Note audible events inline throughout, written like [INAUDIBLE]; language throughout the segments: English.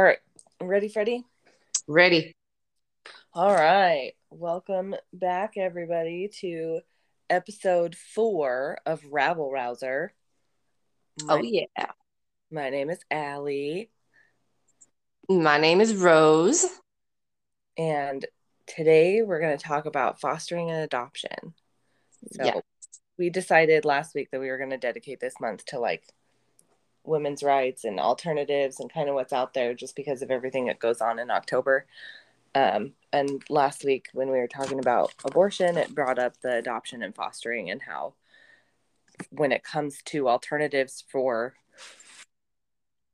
All right. Ready, Freddie? Ready. All right. Welcome back, everybody, to episode four of Rabble Rouser. My, oh, yeah. My name is Allie. My name is Rose. And today we're going to talk about fostering and adoption. So yeah. we decided last week that we were going to dedicate this month to like women's rights and alternatives and kind of what's out there just because of everything that goes on in October. Um, and last week, when we were talking about abortion, it brought up the adoption and fostering and how, when it comes to alternatives for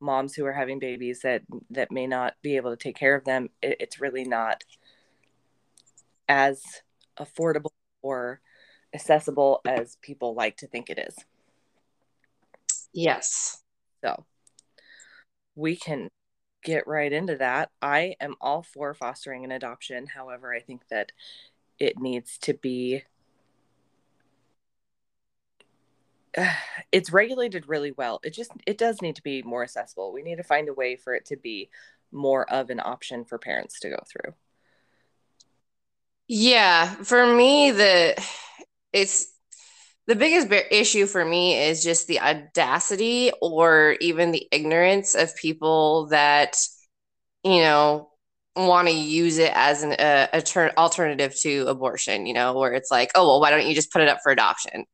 moms who are having babies that that may not be able to take care of them, it, it's really not as affordable or accessible as people like to think it is. Yes. So we can get right into that. I am all for fostering and adoption. However, I think that it needs to be [SIGHS] it's regulated really well. It just it does need to be more accessible. We need to find a way for it to be more of an option for parents to go through. Yeah, for me the it's the biggest issue for me is just the audacity or even the ignorance of people that you know want to use it as an uh, ter- alternative to abortion you know where it's like oh well why don't you just put it up for adoption?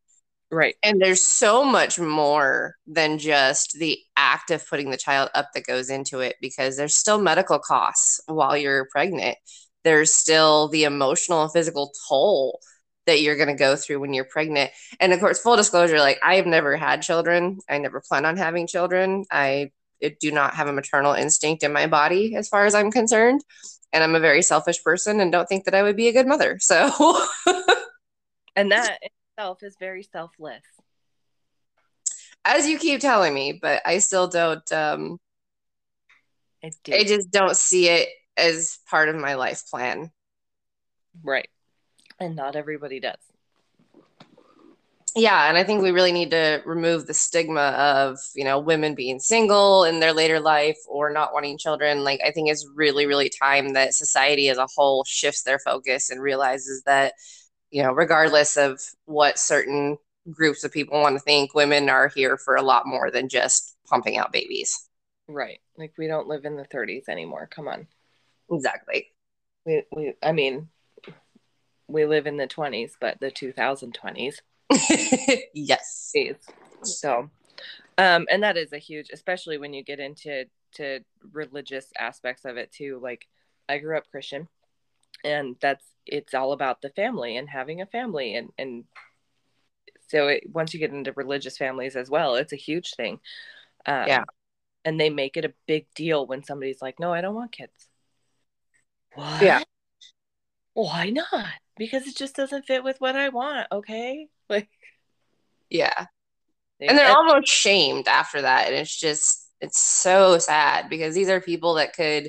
Right. And there's so much more than just the act of putting the child up that goes into it because there's still medical costs while you're pregnant. There's still the emotional and physical toll that you're going to go through when you're pregnant. And of course, full disclosure, like I have never had children. I never plan on having children. I do not have a maternal instinct in my body as far as I'm concerned. And I'm a very selfish person and don't think that I would be a good mother. So, [LAUGHS] and that itself is very selfless. As you keep telling me, but I still don't, um, I just don't see it as part of my life plan. Right and not everybody does. Yeah and i think we really need to remove the stigma of you know women being single in their later life or not wanting children. Like i think it's really really time that society as a whole shifts their focus and realizes that you know regardless of what certain groups of people want to think women are here for a lot more than just pumping out babies. Right. Like we don't live in the 30s anymore. Come on. Exactly. We, we i mean we live in the 20s, but the 2020s. [LAUGHS] yes. So, um, and that is a huge, especially when you get into to religious aspects of it too. Like, I grew up Christian, and that's it's all about the family and having a family, and and so it, once you get into religious families as well, it's a huge thing. Um, yeah, and they make it a big deal when somebody's like, "No, I don't want kids." What? Yeah. Why not? Because it just doesn't fit with what I want. Okay. [LAUGHS] Like, yeah. And they're almost shamed after that. And it's just, it's so sad because these are people that could,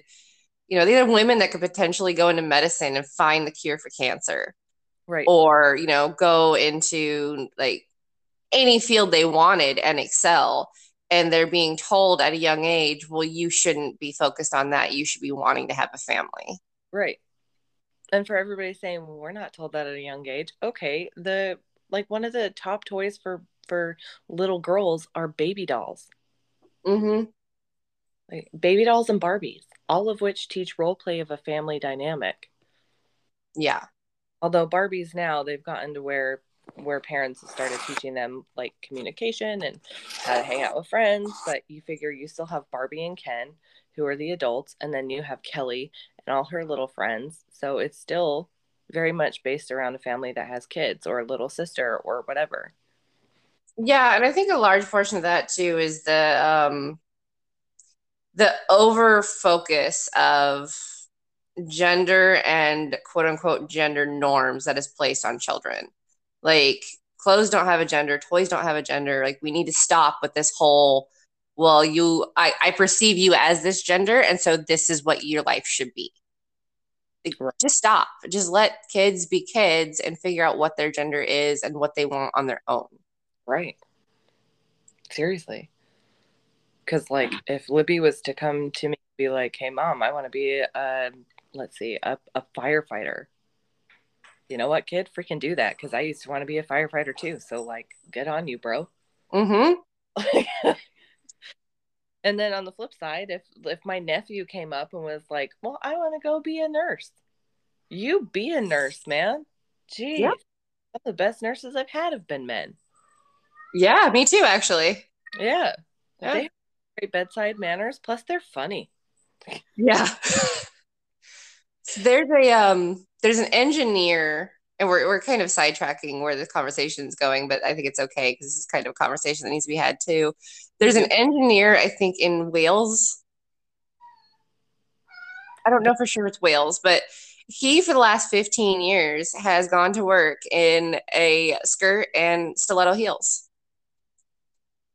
you know, these are women that could potentially go into medicine and find the cure for cancer. Right. Or, you know, go into like any field they wanted and excel. And they're being told at a young age, well, you shouldn't be focused on that. You should be wanting to have a family. Right and for everybody saying well, we're not told that at a young age. Okay the like one of the top toys for for little girls are baby dolls. Mm-hmm. Like baby dolls and barbies all of which teach role play of a family dynamic. Yeah. Although barbies now they've gotten to where where parents have started teaching them like communication and how to hang out with friends but you figure you still have barbie and ken who are the adults and then you have kelly and all her little friends. So it's still very much based around a family that has kids or a little sister or whatever. Yeah, and I think a large portion of that too is the um the over focus of gender and quote unquote gender norms that is placed on children. Like clothes don't have a gender, toys don't have a gender. Like we need to stop with this whole well you I, I perceive you as this gender and so this is what your life should be like, just stop just let kids be kids and figure out what their gender is and what they want on their own right seriously because like if libby was to come to me be like, "Hey, mom, I want to be a let's see, a, a firefighter." You know what, kid? Freaking do that because I used to want to be a firefighter too. So like, get on you, bro. Mm-hmm. [LAUGHS] and then on the flip side, if if my nephew came up and was like, "Well, I want to go be a nurse," you be a nurse, man. Yep. the best nurses I've had have been men. Yeah, me too, actually. Yeah. yeah. They have great bedside manners. Plus, they're funny. Yeah. [LAUGHS] so there's a um there's an engineer and we're, we're kind of sidetracking where the conversation is going, but I think it's okay because it's kind of a conversation that needs to be had too. There's an engineer, I think, in Wales. I don't know for sure it's Wales, but he, for the last 15 years, has gone to work in a skirt and stiletto heels.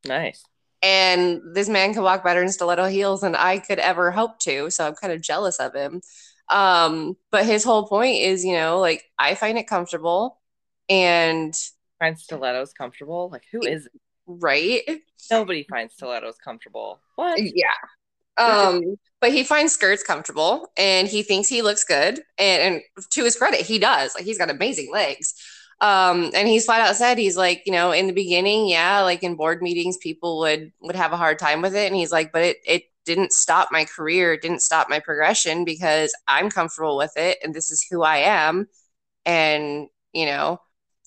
Nice. And this man can walk better in stiletto heels than I could ever hope to. So I'm kind of jealous of him. Um, but his whole point is, you know, like I find it comfortable and find stilettos comfortable. Like who is it? right? Nobody finds stilettos comfortable. What? Yeah. Um, but he finds skirts comfortable and he thinks he looks good. And, and to his credit, he does. Like he's got amazing legs. Um, and he's flat out said he's like, you know, in the beginning, yeah, like in board meetings, people would would have a hard time with it. And he's like, but it it didn't stop my career, didn't stop my progression because I'm comfortable with it and this is who I am. And, you know,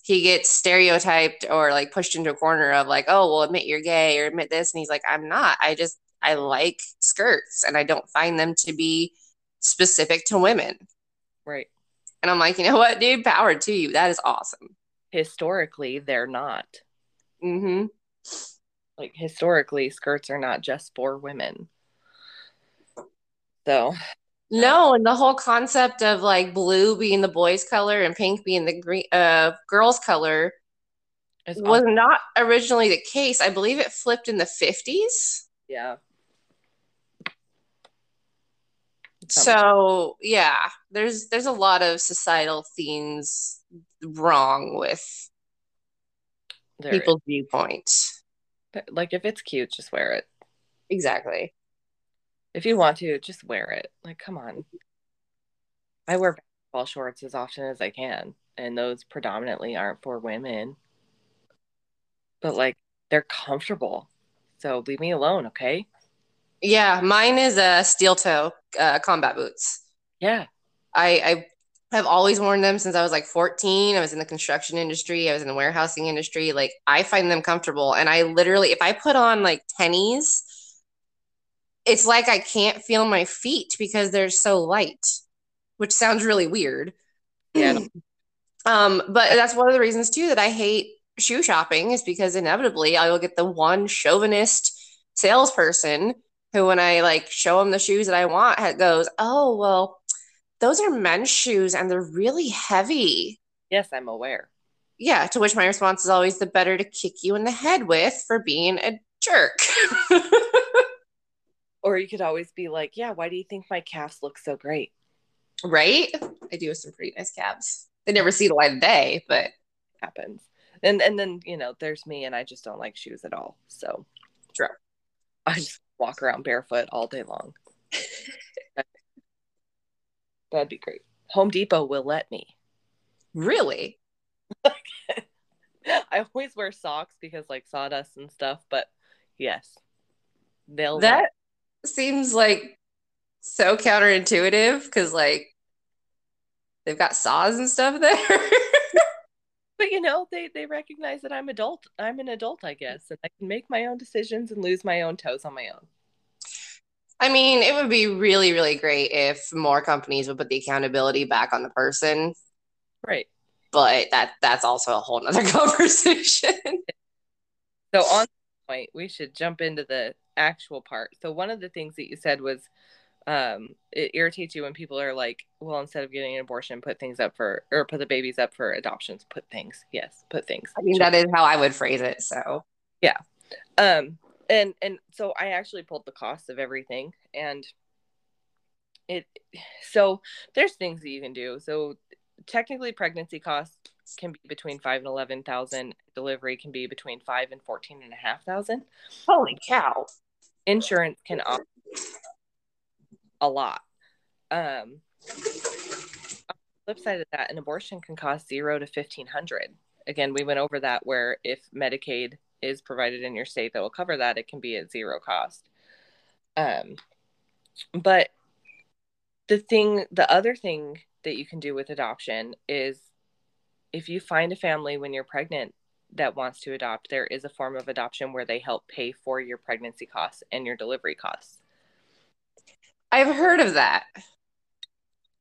he gets stereotyped or like pushed into a corner of like, oh, well, admit you're gay or admit this. And he's like, I'm not. I just, I like skirts and I don't find them to be specific to women. Right. And I'm like, you know what, dude? Power to you. That is awesome. Historically, they're not. Mm-hmm. Like historically, skirts are not just for women. So no, and the whole concept of like blue being the boys' color and pink being the green uh girls' color was not originally the case. I believe it flipped in the 50s. Yeah. So, yeah, there's there's a lot of societal themes wrong with there people's viewpoints. Like if it's cute, just wear it. Exactly. If you want to, just wear it. Like, come on. I wear basketball shorts as often as I can, and those predominantly aren't for women. But like, they're comfortable. So leave me alone, okay? Yeah, mine is a steel toe uh, combat boots. Yeah, I, I have always worn them since I was like 14. I was in the construction industry. I was in the warehousing industry. Like I find them comfortable, and I literally, if I put on like tennies it's like I can't feel my feet because they're so light, which sounds really weird. Yeah. [CLEARS THROAT] um, but that's one of the reasons too that I hate shoe shopping is because inevitably I will get the one chauvinist salesperson who, when I like show them the shoes that I want, goes, "Oh, well, those are men's shoes and they're really heavy." Yes, I'm aware. Yeah, to which my response is always the better to kick you in the head with for being a jerk. [LAUGHS] Or you could always be like, yeah, why do you think my calves look so great? Right? I do have some pretty nice calves. They never see the light of day, but happens. And and then, you know, there's me and I just don't like shoes at all. So true. I just walk around barefoot all day long. [LAUGHS] That'd be great. Home Depot will let me. Really? [LAUGHS] I always wear socks because like sawdust and stuff, but yes. They'll that seems like so counterintuitive because like they've got saws and stuff there. [LAUGHS] but you know, they they recognize that I'm adult. I'm an adult, I guess, and I can make my own decisions and lose my own toes on my own. I mean, it would be really, really great if more companies would put the accountability back on the person. Right. But that that's also a whole nother [LAUGHS] conversation. So on point, we should jump into the actual part. So one of the things that you said was um it irritates you when people are like, well, instead of getting an abortion, put things up for or put the babies up for adoptions. Put things. Yes, put things. I mean, that is how I would phrase it. So yeah. Um and and so I actually pulled the cost of everything and it so there's things that you can do. So technically pregnancy costs can be between five and eleven thousand. Delivery can be between five and fourteen and a half thousand. Holy cow! Insurance can offer a lot. Um, flip side of that, an abortion can cost zero to fifteen hundred. Again, we went over that where if Medicaid is provided in your state that will cover that, it can be at zero cost. Um, but the thing, the other thing that you can do with adoption is if you find a family when you're pregnant that wants to adopt, there is a form of adoption where they help pay for your pregnancy costs and your delivery costs. I've heard of that,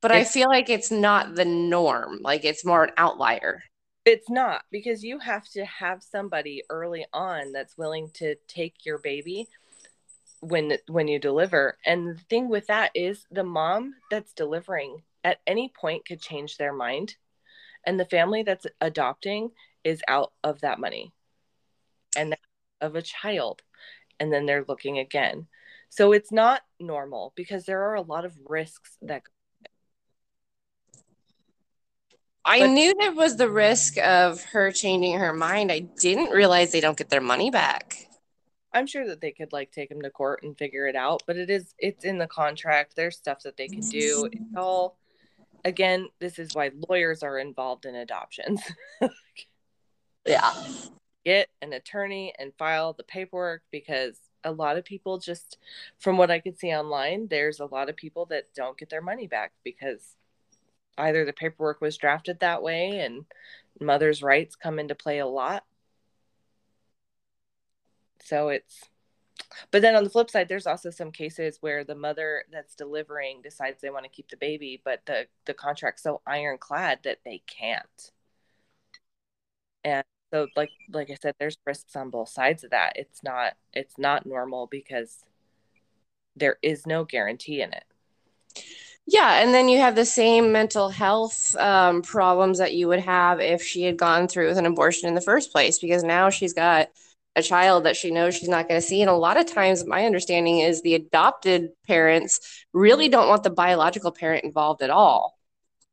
but it's, I feel like it's not the norm. Like it's more an outlier. It's not because you have to have somebody early on that's willing to take your baby when when you deliver. And the thing with that is the mom that's delivering at any point could change their mind and the family that's adopting is out of that money and of a child and then they're looking again so it's not normal because there are a lot of risks that I but, knew there was the risk of her changing her mind. I didn't realize they don't get their money back. I'm sure that they could like take them to court and figure it out, but it is it's in the contract. There's stuff that they can do. It's all again, this is why lawyers are involved in adoptions. [LAUGHS] yeah. Get an attorney and file the paperwork because a lot of people just, from what I could see online, there's a lot of people that don't get their money back because either the paperwork was drafted that way and mother's rights come into play a lot. So it's but then on the flip side, there's also some cases where the mother that's delivering decides they want to keep the baby, but the the contract's so ironclad that they can't. And so like like I said, there's risks on both sides of that. It's not it's not normal because there is no guarantee in it. Yeah, and then you have the same mental health um, problems that you would have if she had gone through with an abortion in the first place, because now she's got a child that she knows she's not going to see. And a lot of times, my understanding is the adopted parents really don't want the biological parent involved at all.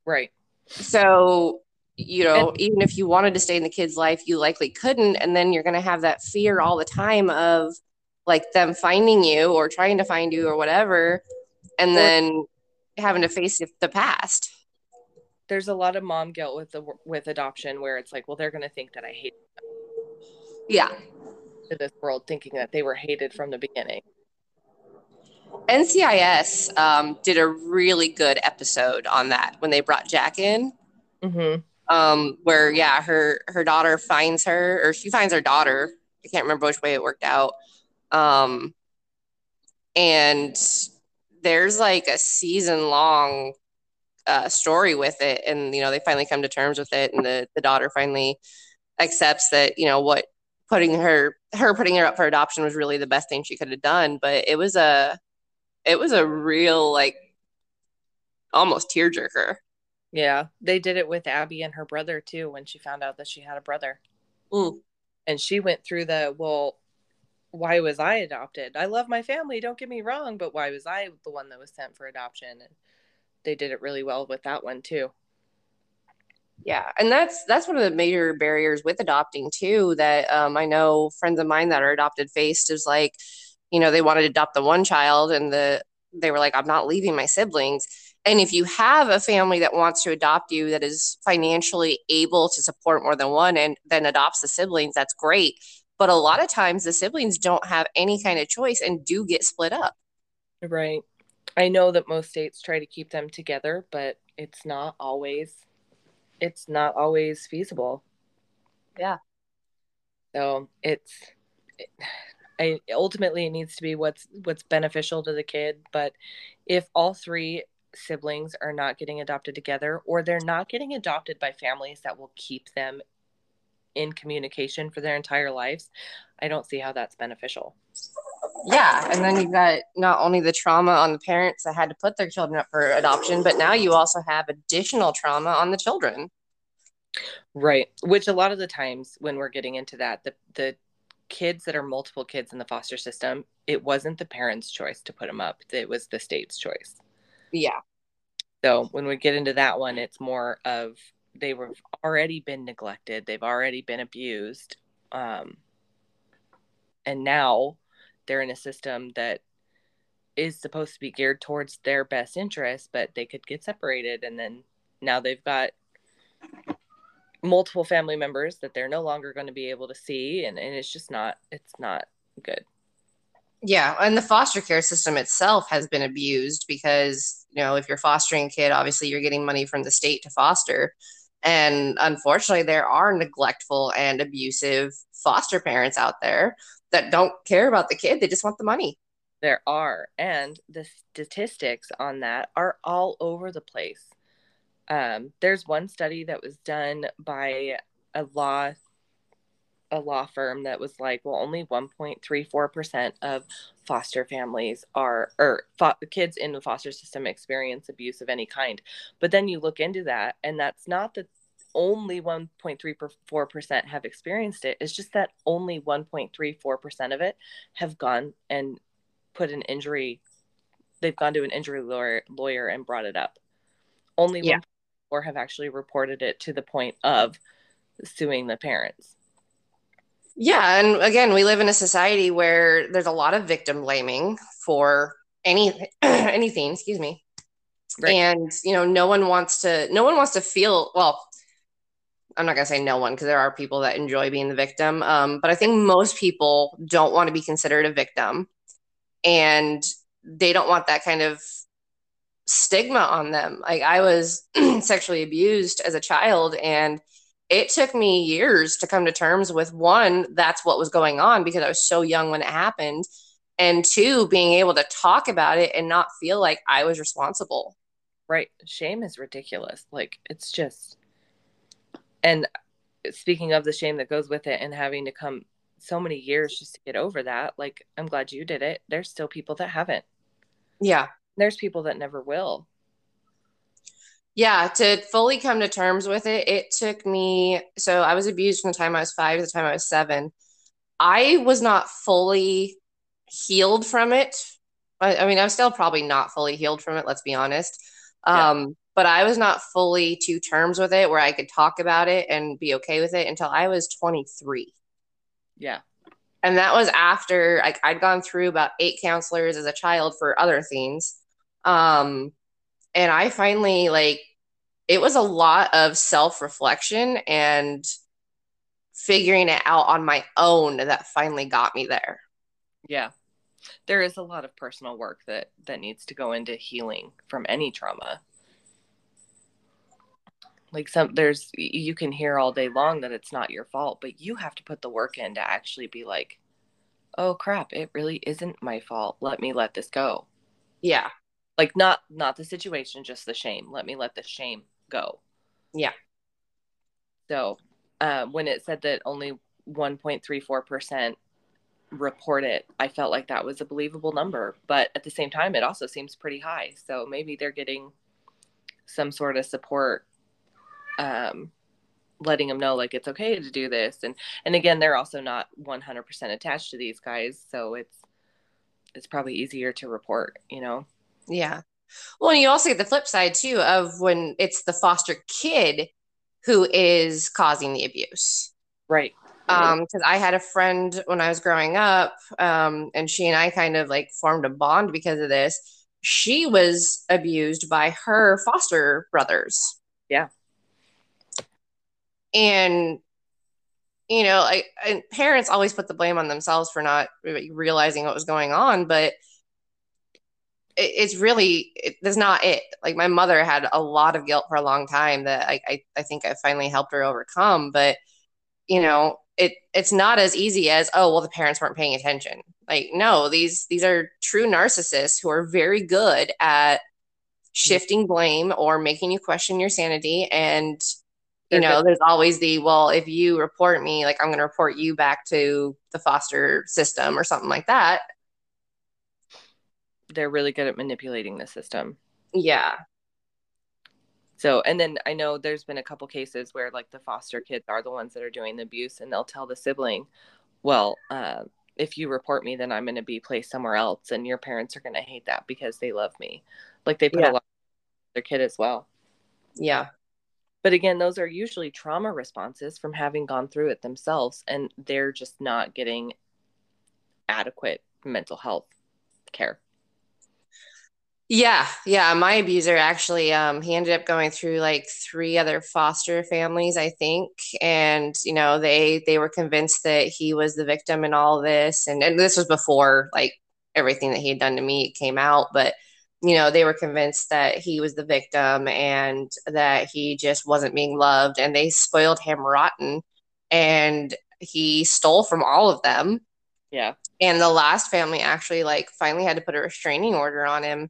Right. So, you know, and- even if you wanted to stay in the kid's life, you likely couldn't. And then you're going to have that fear all the time of like them finding you or trying to find you or whatever. And then having to face the past. There's a lot of mom guilt with the with adoption where it's like, well, they're going to think that I hate them. Yeah to this world thinking that they were hated from the beginning. NCIS um, did a really good episode on that when they brought Jack in. Mm-hmm. Um, where yeah, her her daughter finds her, or she finds her daughter. I can't remember which way it worked out. Um, and there's like a season long uh, story with it, and you know they finally come to terms with it, and the the daughter finally accepts that you know what putting her her putting her up for adoption was really the best thing she could have done but it was a it was a real like almost tearjerker. Yeah they did it with abby and her brother too when she found out that she had a brother. Mm. and she went through the well why was i adopted? I love my family don't get me wrong but why was i the one that was sent for adoption? And they did it really well with that one too yeah and that's that's one of the major barriers with adopting too that um, i know friends of mine that are adopted faced is like you know they wanted to adopt the one child and the they were like i'm not leaving my siblings. And if you have a family that wants to adopt you that is financially able to support more than one and then adopts the siblings that's great. But a lot of times the siblings don't have any kind of choice and do get split up. Right. I know that most states try to keep them together but it's not always it's not always feasible. Yeah. So it's it, I, ultimately it needs to be what's what's beneficial to the kid, but if all three siblings are not getting adopted together or they're not getting adopted by families that will keep them in communication for their entire lives, I don't see how that's beneficial. Yeah, and then you've got not only the trauma on the parents that had to put their children up for adoption, but now you also have additional trauma on the children. Right, which a lot of the times when we're getting into that, the the kids that are multiple kids in the foster system, it wasn't the parents' choice to put them up; it was the state's choice. Yeah. So when we get into that one, it's more of they were already been neglected, they've already been abused, um, and now they're in a system that is supposed to be geared towards their best interest, but they could get separated and then now they've got multiple family members that they're no longer going to be able to see and, and it's just not it's not good. Yeah and the foster care system itself has been abused because you know if you're fostering a kid obviously you're getting money from the state to foster and unfortunately there are neglectful and abusive foster parents out there that don't care about the kid they just want the money there are and the statistics on that are all over the place um, there's one study that was done by a law a law firm that was like, well, only 1.34% of foster families are, or fo- kids in the foster system experience abuse of any kind. But then you look into that, and that's not that only 1.34% have experienced it. It's just that only 1.34% of it have gone and put an injury, they've gone to an injury lawyer, lawyer and brought it up. Only yeah or have actually reported it to the point of suing the parents. Yeah, and again, we live in a society where there's a lot of victim blaming for any [CLEARS THROAT] anything, excuse me. Right. And you know, no one wants to no one wants to feel well, I'm not gonna say no one because there are people that enjoy being the victim. Um, but I think most people don't want to be considered a victim and they don't want that kind of stigma on them. Like I was [CLEARS THROAT] sexually abused as a child and it took me years to come to terms with one that's what was going on because I was so young when it happened and two being able to talk about it and not feel like I was responsible. Right. Shame is ridiculous. Like it's just and speaking of the shame that goes with it and having to come so many years just to get over that, like I'm glad you did it. There's still people that haven't. Yeah there's people that never will yeah to fully come to terms with it it took me so i was abused from the time i was five to the time i was seven i was not fully healed from it i, I mean i'm still probably not fully healed from it let's be honest yeah. um, but i was not fully to terms with it where i could talk about it and be okay with it until i was 23 yeah and that was after like i'd gone through about eight counselors as a child for other things um, and I finally like it was a lot of self reflection and figuring it out on my own that finally got me there. Yeah. There is a lot of personal work that that needs to go into healing from any trauma. Like some there's you can hear all day long that it's not your fault, but you have to put the work in to actually be like, "Oh crap, it really isn't my fault. Let me let this go." Yeah. Like not not the situation just the shame. Let me let the shame go. Yeah. So uh, when it said that only 1.34% report it i felt like that was a believable number but at the same time it also seems pretty high. So maybe they're getting some sort of support um, letting them know like it's okay to do this and and again they're also not 100% attached to these guys so it's it's probably easier to report you know yeah. Well, and you also get the flip side too of when it's the foster kid who is causing the abuse. Right. Um, because I had a friend when I was growing up, um, and she and I kind of like formed a bond because of this. She was abused by her foster brothers. Yeah. And you know, like and parents always put the blame on themselves for not realizing what was going on, but it, it's really it, that's not it. Like my mother had a lot of guilt for a long time that I, I i think i finally helped her overcome but you know it it's not as easy as oh well the parents weren't paying attention. Like no these these are true narcissists who are very good at shifting blame or making you question your sanity and you know there's always the well if you report me like i'm going to report you back to the foster system or something like that they're really good at manipulating the system. Yeah. So, and then I know there's been a couple cases where like the foster kids are the ones that are doing the abuse and they'll tell the sibling, well, uh, if you report me, then I'm going to be placed somewhere else. And your parents are going to hate that because they love me. Like they put yeah. a lot their kid as well. Yeah. But again, those are usually trauma responses from having gone through it themselves and they're just not getting adequate mental health care. Yeah, yeah. My abuser actually, um, he ended up going through like three other foster families, I think, and you know they they were convinced that he was the victim in all this, and and this was before like everything that he had done to me came out, but you know they were convinced that he was the victim and that he just wasn't being loved, and they spoiled him rotten, and he stole from all of them. Yeah. And the last family actually like finally had to put a restraining order on him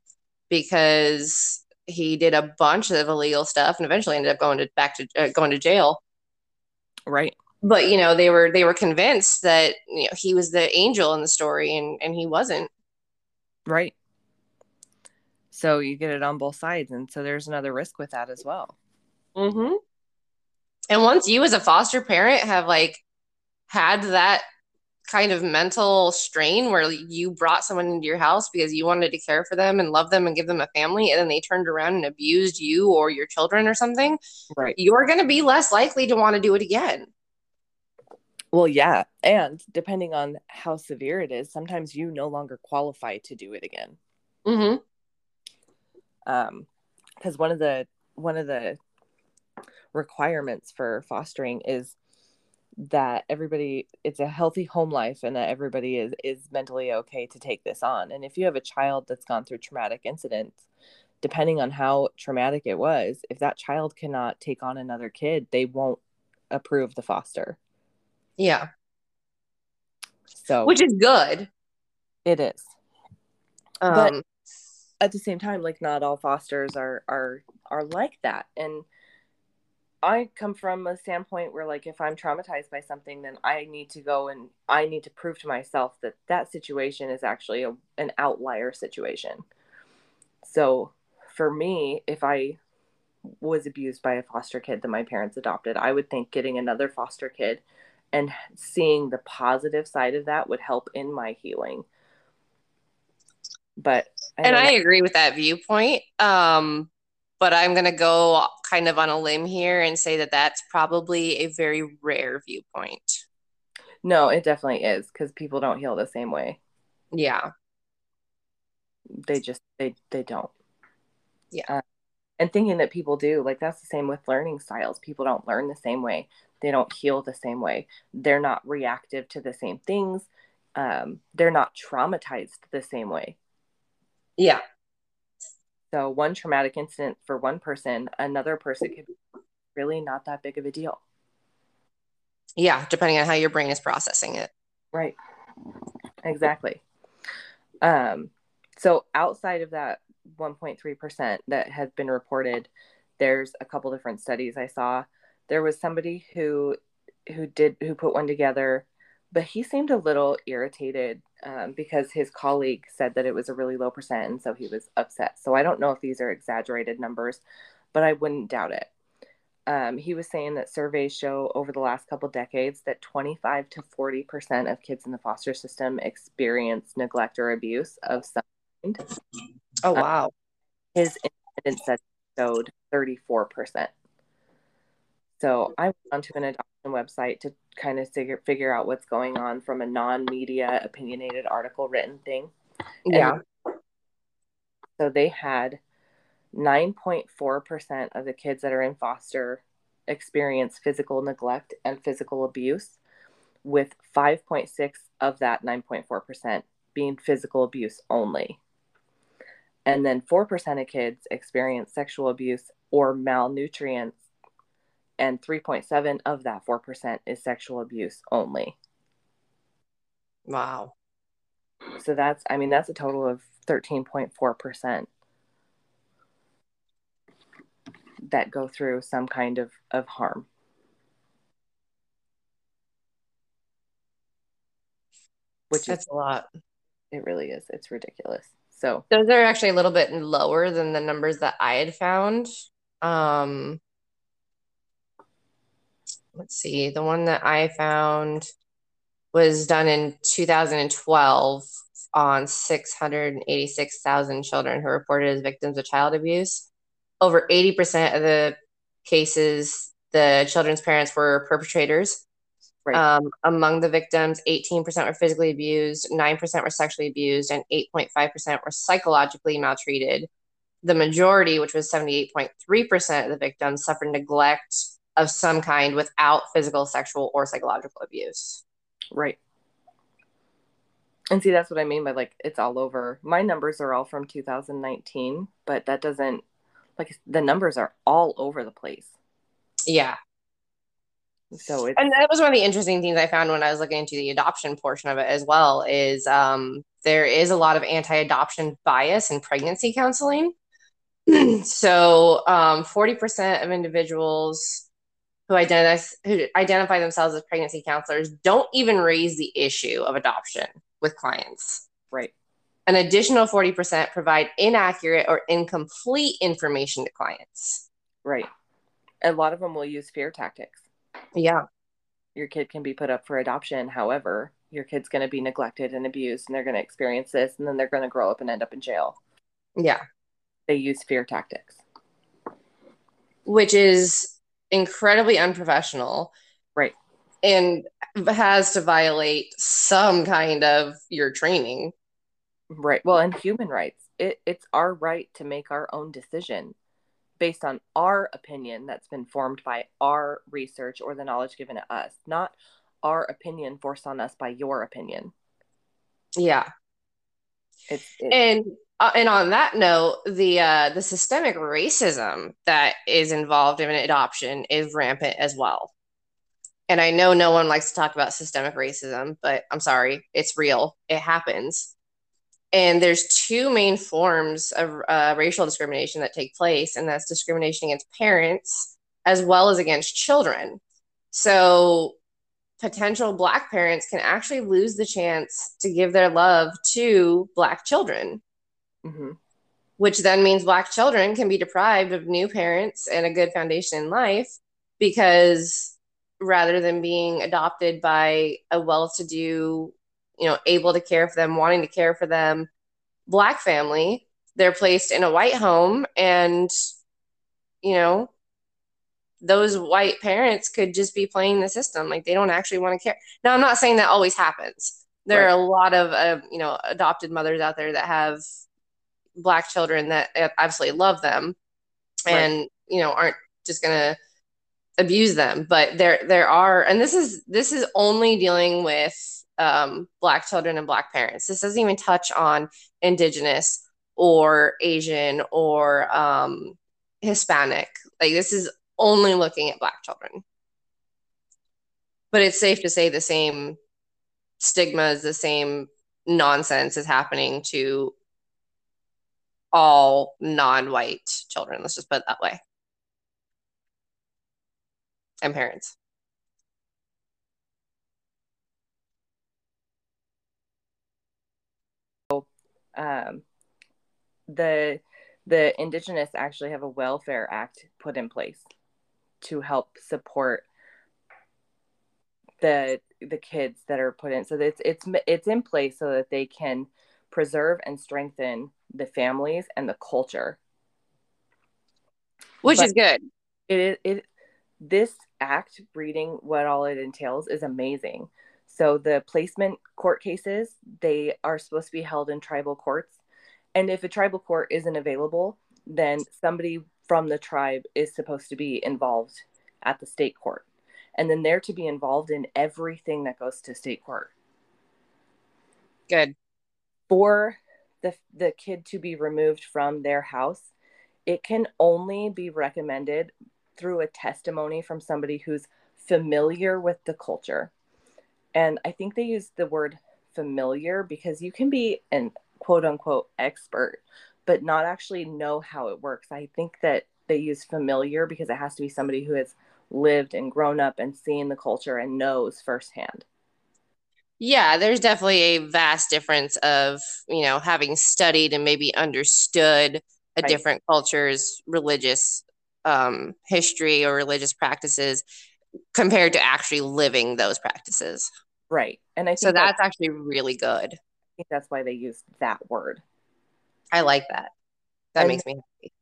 because he did a bunch of illegal stuff and eventually ended up going to back to uh, going to jail. Right. But you know they were they were convinced that you know he was the angel in the story and and he wasn't. Right. So you get it on both sides, and so there's another risk with that as well. Mm-hmm. And once you, as a foster parent, have like had that kind of mental strain where you brought someone into your house because you wanted to care for them and love them and give them a family and then they turned around and abused you or your children or something right you're going to be less likely to want to do it again well yeah and depending on how severe it is sometimes you no longer qualify to do it again mm-hmm. Um because one of the one of the requirements for fostering is that everybody it's a healthy home life and that everybody is is mentally okay to take this on. And if you have a child that's gone through traumatic incidents depending on how traumatic it was if that child cannot take on another kid they won't approve the foster. Yeah. So which is good. It is. Um, but at the same time like not all fosters are are are like that and I come from a standpoint where, like, if I'm traumatized by something, then I need to go and I need to prove to myself that that situation is actually a, an outlier situation. So, for me, if I was abused by a foster kid that my parents adopted, I would think getting another foster kid and seeing the positive side of that would help in my healing. But I and I agree with that viewpoint. Um, but I'm going to go kind of on a limb here and say that that's probably a very rare viewpoint. No, it definitely is because people don't heal the same way. Yeah. They just they they don't. Yeah. Uh, and thinking that people do, like that's the same with learning styles. People don't learn the same way. They don't heal the same way. They're not reactive to the same things. Um, they're not traumatized the same way. Yeah. So one traumatic incident for one person, another person could be really not that big of a deal. Yeah, depending on how your brain is processing it. Right. Exactly. Um, so outside of that 1.3% that has been reported, there's a couple different studies I saw. There was somebody who who did who put one together but he seemed a little irritated um, because his colleague said that it was a really low percent and so he was upset. So i don't know if these are exaggerated numbers but i wouldn't doubt it. Um, he was saying that surveys show over the last couple decades that 25 to 40 percent of kids in the foster system experience neglect or abuse of some kind. Oh um, wow. um, his independent study showed 34 percent. So I went onto an adoption website to kind of figure figure out what's going on from a non-media opinionated article written thing. Yeah. And so they had 9.4% of the kids that are in foster experience physical neglect and physical abuse with 5.6 of that 9.4% being physical abuse only. And then 4% of kids experience sexual abuse or malnutrients and 3.7 of that 4% is sexual abuse only. Wow. So that's I mean that's a total of 13.4% that go through some kind of of harm. Which that's is, a lot. It really is. It's ridiculous. So those are actually a little bit lower than the numbers that I had found. Um, let's see, the one that I found was done in 2012 on 686,000 children who reported as victims of child abuse. Over 80% of the cases, the children's parents were perpetrators. Right. Um, among the victims, 18% were physically abused, 9% were sexually abused, and 8.5% were psychologically maltreated. The majority, which was 78.3% of the victims, suffered neglect of some kind without physical, sexual, or psychological abuse. Right. And see, that's what I mean by like it's all over. My numbers are all from 2019, but that doesn't like the numbers are all over the place. Yeah. So it's... and that was one of the interesting things I found when I was looking into the adoption portion of it as well is um, there is a lot of anti-adoption bias in pregnancy counseling. [CLEARS THROAT] so um, 40% of individuals who identify who identify themselves as pregnancy counselors don't even raise the issue of adoption with clients. Right. An additional 40% provide inaccurate or incomplete information to clients. Right. A lot of them will use fear tactics. Yeah. Your kid can be put up for adoption. However, your kid's going to be neglected and abused, and they're going to experience this, and then they're going to grow up and end up in jail. Yeah. They use fear tactics, which is incredibly unprofessional. Right. And has to violate some kind of your training. Right. Well, and human rights. It, it's our right to make our own decision based on our opinion that's been formed by our research or the knowledge given to us, not our opinion forced on us by your opinion. Yeah. And uh, and on that note, the uh, the systemic racism that is involved in adoption is rampant as well. And I know no one likes to talk about systemic racism, but I'm sorry, it's real. It happens. And there's two main forms of uh, racial discrimination that take place, and that's discrimination against parents as well as against children. So potential Black parents can actually lose the chance to give their love to Black children mm-hmm. which then means Black children can be deprived of new parents and a good foundation in life because rather than being adopted by a well to do, you know, able to care for them, wanting to care for them, Black family, they're placed in a white home and, you know, those white parents could just be playing the system. Like they don't actually want to care. Now i'm not saying that always happens. There right. are a lot of uh, you know adopted mothers out there that have black children that absolutely love them and right. you know aren't just gonna abuse them. But there there are and this is this is only dealing with um, black children and black parents. This doesn't even touch on indigenous or asian or um, hispanic. Like this is only looking at black children. But it's safe to say the same stigmas the same nonsense is happening to all non-white children. Let's just put it that way. And parents. Um, the the indigenous actually have a welfare act put in place to help support the the kids that are put in. So it's it's it's in place so that they can preserve and strengthen the families and the culture. Which but is good. it it this act reading what all it entails is amazing. So the placement court cases they are supposed to be held in tribal courts. And if a tribal court isn't available then somebody from the tribe is supposed to be involved at the state court. And then they're to be involved in everything that goes to state court. Good. For the, the kid to be removed from their house, it can only be recommended through a testimony from somebody who's familiar with the culture. And I think they use the word familiar because you can be an quote unquote expert, but not actually know how it works. I think that they use familiar because it has to be somebody who has lived and grown up and seen the culture and knows firsthand. Yeah, there's definitely a vast difference of, you know, having studied and maybe understood a right. different culture's religious um, history or religious practices compared to actually living those practices. Right. And I think so that's, that's actually really good. I think that's why they use that word. I like that. That and, makes me happy.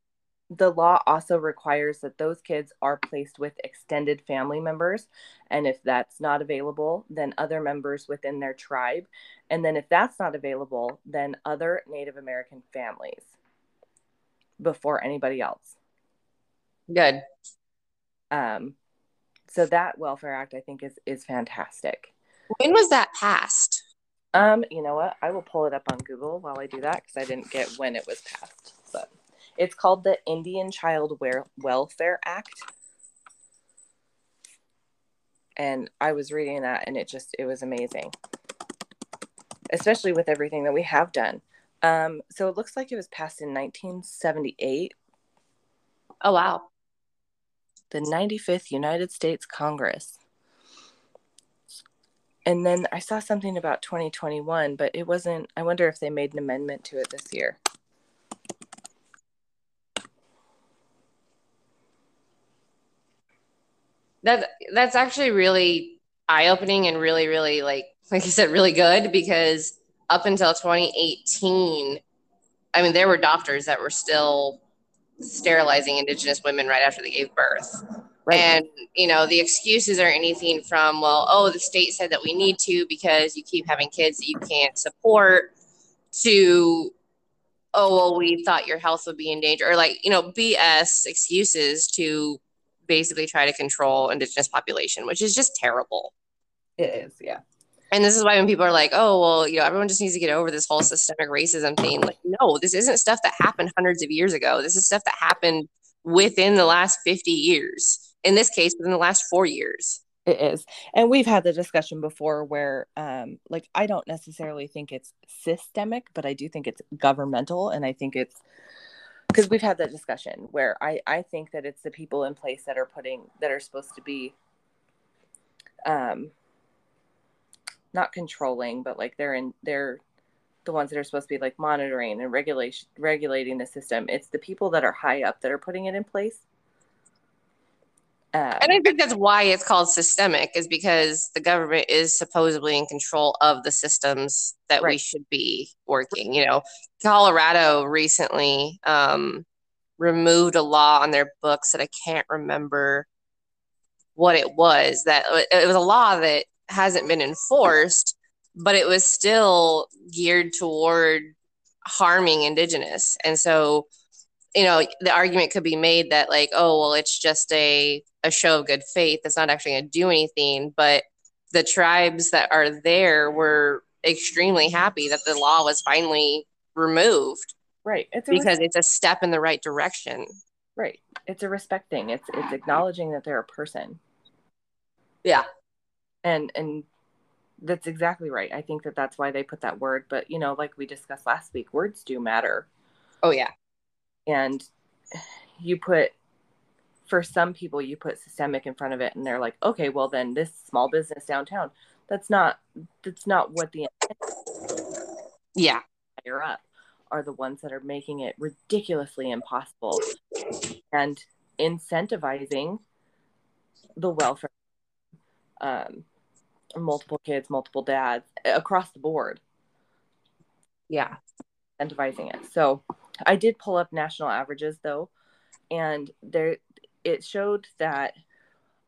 the law also requires that those kids are placed with extended family members. And if that's not available, then other members within their tribe. And then if that's not available, then other Native American families before anybody else. Good. Um, so that Welfare Act, I think, is is fantastic. When was that passed? Um, you know what? I will pull it up on Google while I do that because I didn't get when it was passed. But it's called the Indian Child Welfare Act. And I was reading that and it just it was amazing. Especially with everything that we have done. Um, so it looks like it was passed in 1978. Oh wow. The 95th United States Congress. And then I saw something about 2021, but it wasn't I wonder if they made an amendment to it this year. that that's actually really eye opening and really really like like you said really good because up until 2018 I mean there were doctors that were still sterilizing indigenous women right after they gave birth. Right. And you know the excuses are anything from well oh the state said that we need to because you keep having kids that you can't support to oh well we thought your health would be in danger or like you know BS excuses to basically try to control indigenous population, which is just terrible. It is, yeah. And this is why when people are like, "Oh, well, you know, everyone just needs to get over this whole systemic racism thing," like, no, this isn't stuff that happened hundreds of years ago. This is stuff that happened within the last fifty years. In this case, within the last four years. It is, and we've had the discussion before where, um, like, I don't necessarily think it's systemic, but I do think it's governmental, and I think it's because we've had that discussion where I I think that it's the people in place that are putting that are supposed to be um not controlling but like they're in they're the ones that are supposed to be like monitoring and regulation regulating the system. It's the people that are high up that are putting it in place um, and I think that's why it's called systemic, is because the government is supposedly in control of the systems that right. we should be working. You know, Colorado recently um, removed a law on their books that I can't remember what it was. That it was a law that hasn't been enforced, but it was still geared toward harming indigenous, and so you know the argument could be made that like oh well it's just a a show of good faith. It's not actually going to do anything. But the tribes that are there were extremely happy that the law was finally removed right. It's because it's a step in the right direction. Right. It's a respect thing it's it's acknowledging that they're a person. Yeah. And and that's exactly right. I think that that's why they put that word. But you know like we discussed last week words do matter. Oh yeah and you put for some people you put systemic in front of it and they're like okay well then this small business downtown that's not that's not what the yeah. Higher up are the ones that are making it ridiculously impossible and incentivizing the welfare um, multiple kids multiple dads across the board. Yeah. Incentivizing it. So I did pull up national averages though, and there it showed that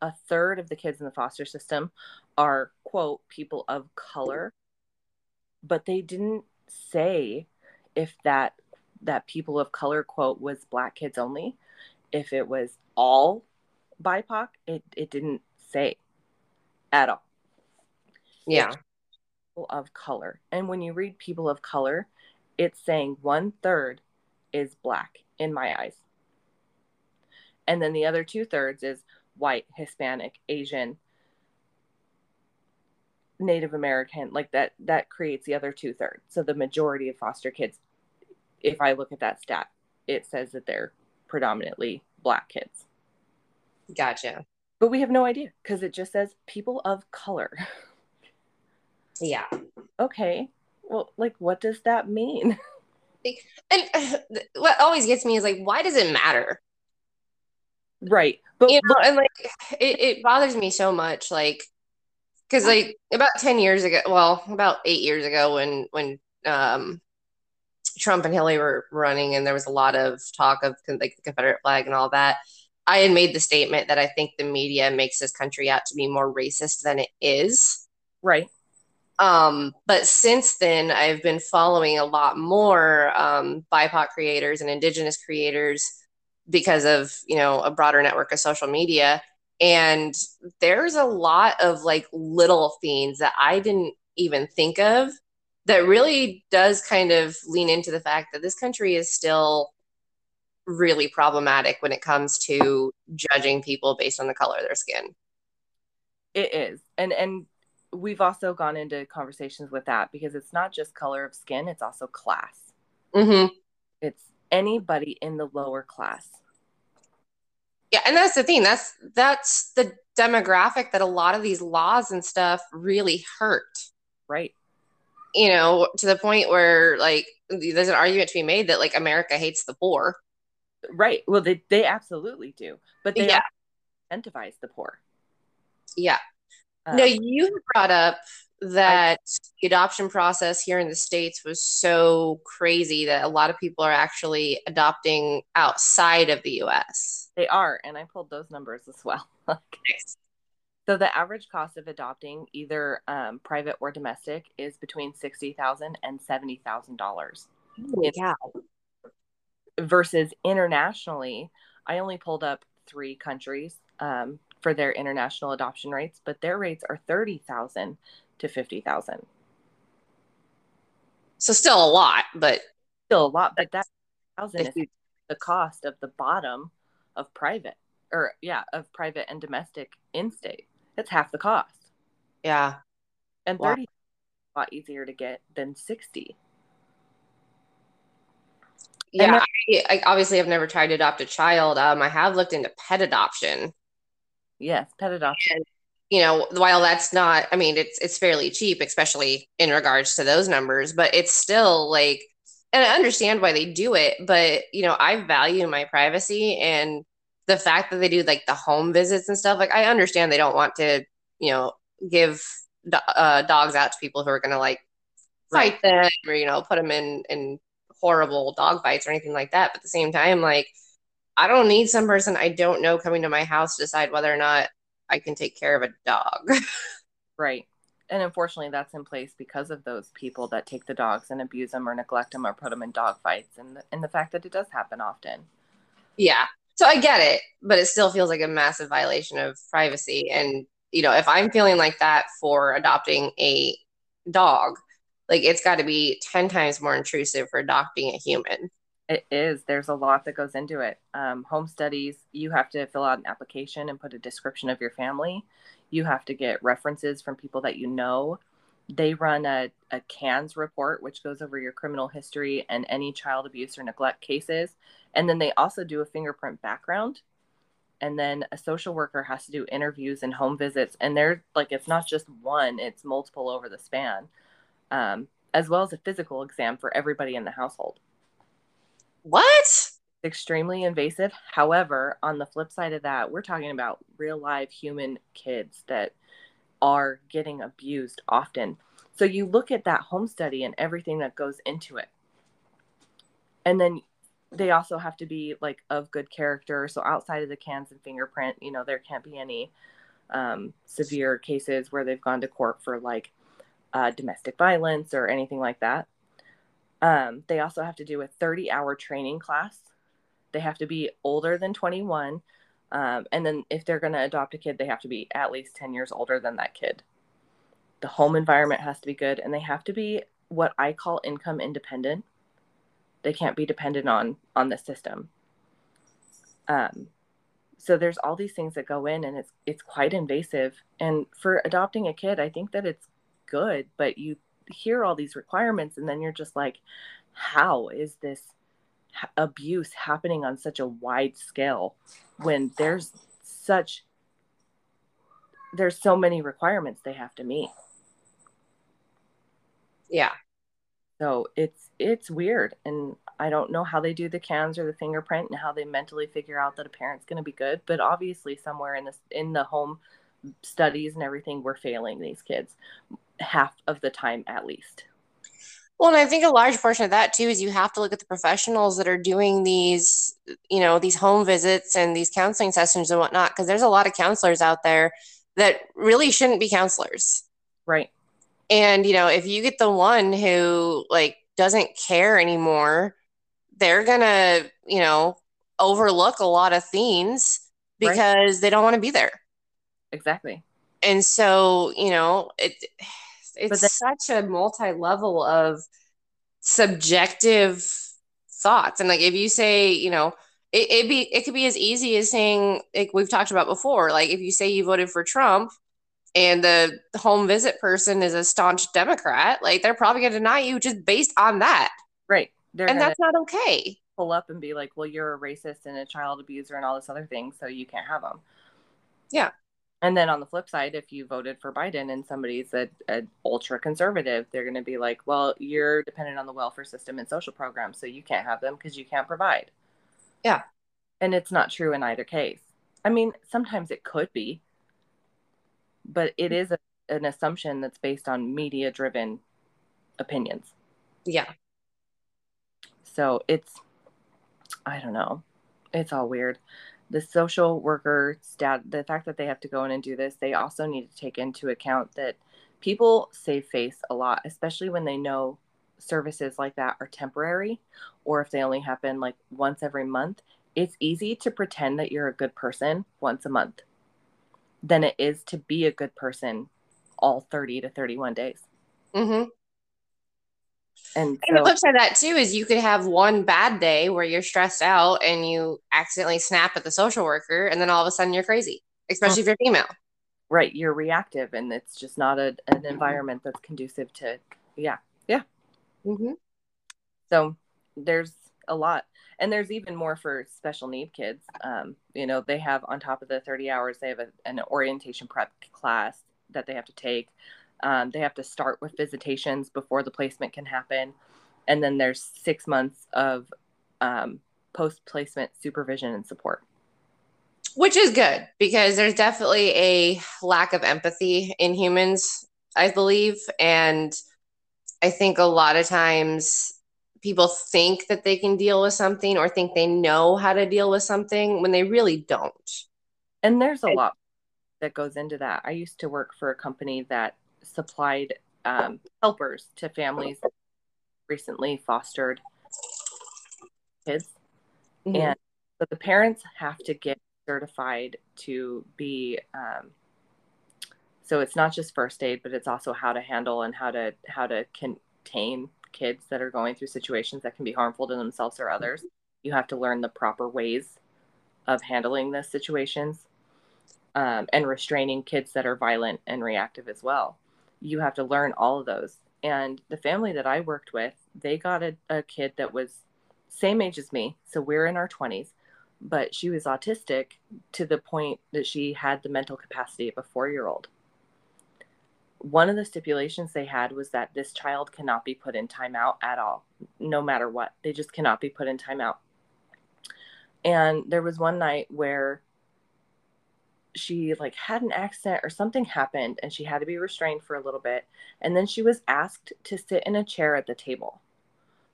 a third of the kids in the foster system are quote people of color, but they didn't say if that that people of color quote was black kids only, if it was all BIPOC, it, it didn't say at all. Yeah. People of color. And when you read people of color, it's saying one third is black in my eyes. And then the other two thirds is white, Hispanic, Asian, Native American, like that, that creates the other two thirds. So the majority of foster kids, if I look at that stat, it says that they're predominantly black kids. Gotcha. But we have no idea because it just says people of color. Yeah. Okay. Well, like, what does that mean? [LAUGHS] and [SIGHS] what always gets me is like, why does it matter? Right. But you know, and like it, it bothers me so much, like because like about 10 years ago, well, about eight years ago when when um Trump and Hillary were running, and there was a lot of talk of like the Confederate flag and all that. I had made the statement that I think the media makes this country out to be more racist than it is. Right. Um, but since then, I've been following a lot more um, BIPOC creators and Indigenous creators because of you know a broader network of social media, and there's a lot of like little things that I didn't even think of that really does kind of lean into the fact that this country is still really problematic when it comes to judging people based on the color of their skin. It is. And and we've also gone into conversations with that because it's not just color of skin, it's also class. Mm-hmm. It's anybody in the lower class. Yeah, and that's the thing. That's that's the demographic that a lot of these laws and stuff really hurt. Right. You know, to the point where like there's an argument to be made that like America hates the poor. Right. Well, they they absolutely do, but they yeah. incentivize the poor. Yeah. Um, now you brought up that I, the adoption process here in the states was so crazy that a lot of people are actually adopting outside of the U.S. They are, and I pulled those numbers as well. [LAUGHS] So the average cost of adopting either um, private or domestic is between sixty thousand and seventy thousand dollars. Yeah versus internationally, I only pulled up three countries um, for their international adoption rates, but their rates are 30,000 to 50,000. So still a lot, but still a lot, but that thousand is the cost of the bottom of private or yeah, of private and domestic in-state. It's half the cost. Yeah. And 30 wow. a lot easier to get than 60 yeah I, I, obviously have never tried to adopt a child um i have looked into pet adoption yes pet adoption and, you know while that's not i mean it's it's fairly cheap especially in regards to those numbers but it's still like and i understand why they do it but you know i value my privacy and the fact that they do like the home visits and stuff like i understand they don't want to you know give uh, dogs out to people who are going to like fight right. them or you know put them in in horrible dog fights or anything like that. But at the same time, like I don't need some person I don't know coming to my house to decide whether or not I can take care of a dog. [LAUGHS] right. And unfortunately, that's in place because of those people that take the dogs and abuse them or neglect them or put them in dog fights, and the, and the fact that it does happen often. Yeah, so I get it, but it still feels like a massive violation of privacy. And you know, if I'm feeling like that for adopting a dog, like it's got to be 10 times more intrusive for adopting a human it is. There's a lot that goes into it. Um, home studies you have to fill out an application and put a description of your family. You have to get references from people that you know. They run a, a cans report which goes over your criminal history and any child abuse or neglect cases. And then they also do a fingerprint background. And then a social worker has to do interviews and home visits. And they're like it's not just one it's multiple over the span um, as well as a physical exam for everybody in the household. What? Extremely invasive. However, on the flip side of that, we're talking about real live human kids that are getting abused often. So you look at that home study and everything that goes into it. And then they also have to be like of good character. So outside of the cans and fingerprint, you know, there can't be any um, severe cases where they've gone to court for like uh, domestic violence or anything like that. Um, they also have to do a 30 hour training class. They have to be older than 21. Um, and then if they're going to adopt a kid, they have to be at least 10 years older than that kid. The home environment has to be good and they have to be what I call income independent. They can't be dependent on on the system. Um, so there's all these things that go in and it's it's quite invasive and for adopting a kid i think that it's good, but you hear all these requirements and then you're just like, how is this abuse happening on such a wide scale when there's such there's so many requirements they have to meet. Yeah. So it's it's weird and I don't know how they do the cans or the fingerprint and how they mentally figure out that a parent's going to be good, but obviously somewhere in this in the home studies and everything we're failing these kids half of the time at least. Well, and I think a large portion of that too is you have to look at the professionals that are doing these, you know, these home visits and these counseling sessions and whatnot, because there's a lot of counselors out there that really shouldn't be counselors. Right. And, you know, if you get the one who like doesn't care anymore, they're going to, you know, overlook a lot of things because right. they don't want to be there. Exactly. And so, you know, it it's then, such a multi-level of subjective thoughts. And like if you say, you know, it, it be it could be as easy as saying like we've talked about before, like if you say you voted for Trump and the home visit person is a staunch Democrat, like they're probably gonna deny you just based on that. Right. They're and that's not okay. Pull up and be like, well, you're a racist and a child abuser and all this other thing, so you can't have them. Yeah. And then on the flip side, if you voted for Biden and somebody's a, uh, a ultra conservative, they're going to be like, well, you're dependent on the welfare system and social programs, so you can't have them because you can't provide. Yeah. And it's not true in either case. I mean, sometimes it could be, but it is a, an assumption that's based on media driven opinions. Yeah. So it's, I don't know. It's all weird the social worker stat the fact that they have to go in and do this they also need to take into account that people save face a lot especially when they know services like that are temporary or if they only happen like once every month it's easy to pretend that you're a good person once a month than it is to be a good person all 30 to 31 days mm-hmm. And, and so, the flip side of that too is you could have one bad day where you're stressed out and you accidentally snap at the social worker, and then all of a sudden you're crazy, especially if you're female. Right, you're reactive, and it's just not a, an environment that's conducive to, yeah, yeah. Mm-hmm. So there's a lot, and there's even more for special need kids. Um, you know, they have on top of the 30 hours, they have a, an orientation prep class that they have to take. Um, they have to start with visitations before the placement can happen. And then there's six months of um, post placement supervision and support. Which is good because there's definitely a lack of empathy in humans, I believe. And I think a lot of times people think that they can deal with something or think they know how to deal with something when they really don't. And there's a lot that goes into that. I used to work for a company that supplied um, helpers to families recently fostered kids. Mm-hmm. And so the parents have to get certified to be um, so it's not just first aid but it's also how to handle and how to how to contain kids that are going through situations that can be harmful to themselves or others you have to learn the proper ways of handling those situations um, and restraining kids that are violent and reactive as well you have to learn all of those. And the family that I worked with, they got a, a kid that was same age as me. So we're in our 20s, but she was autistic to the point that she had the mental capacity of a four year old. One of the stipulations they had was that this child cannot be put in timeout at all, no matter what. They just cannot be put in timeout. And there was one night where she like had an accident or something happened and she had to be restrained for a little bit and then she was asked to sit in a chair at the table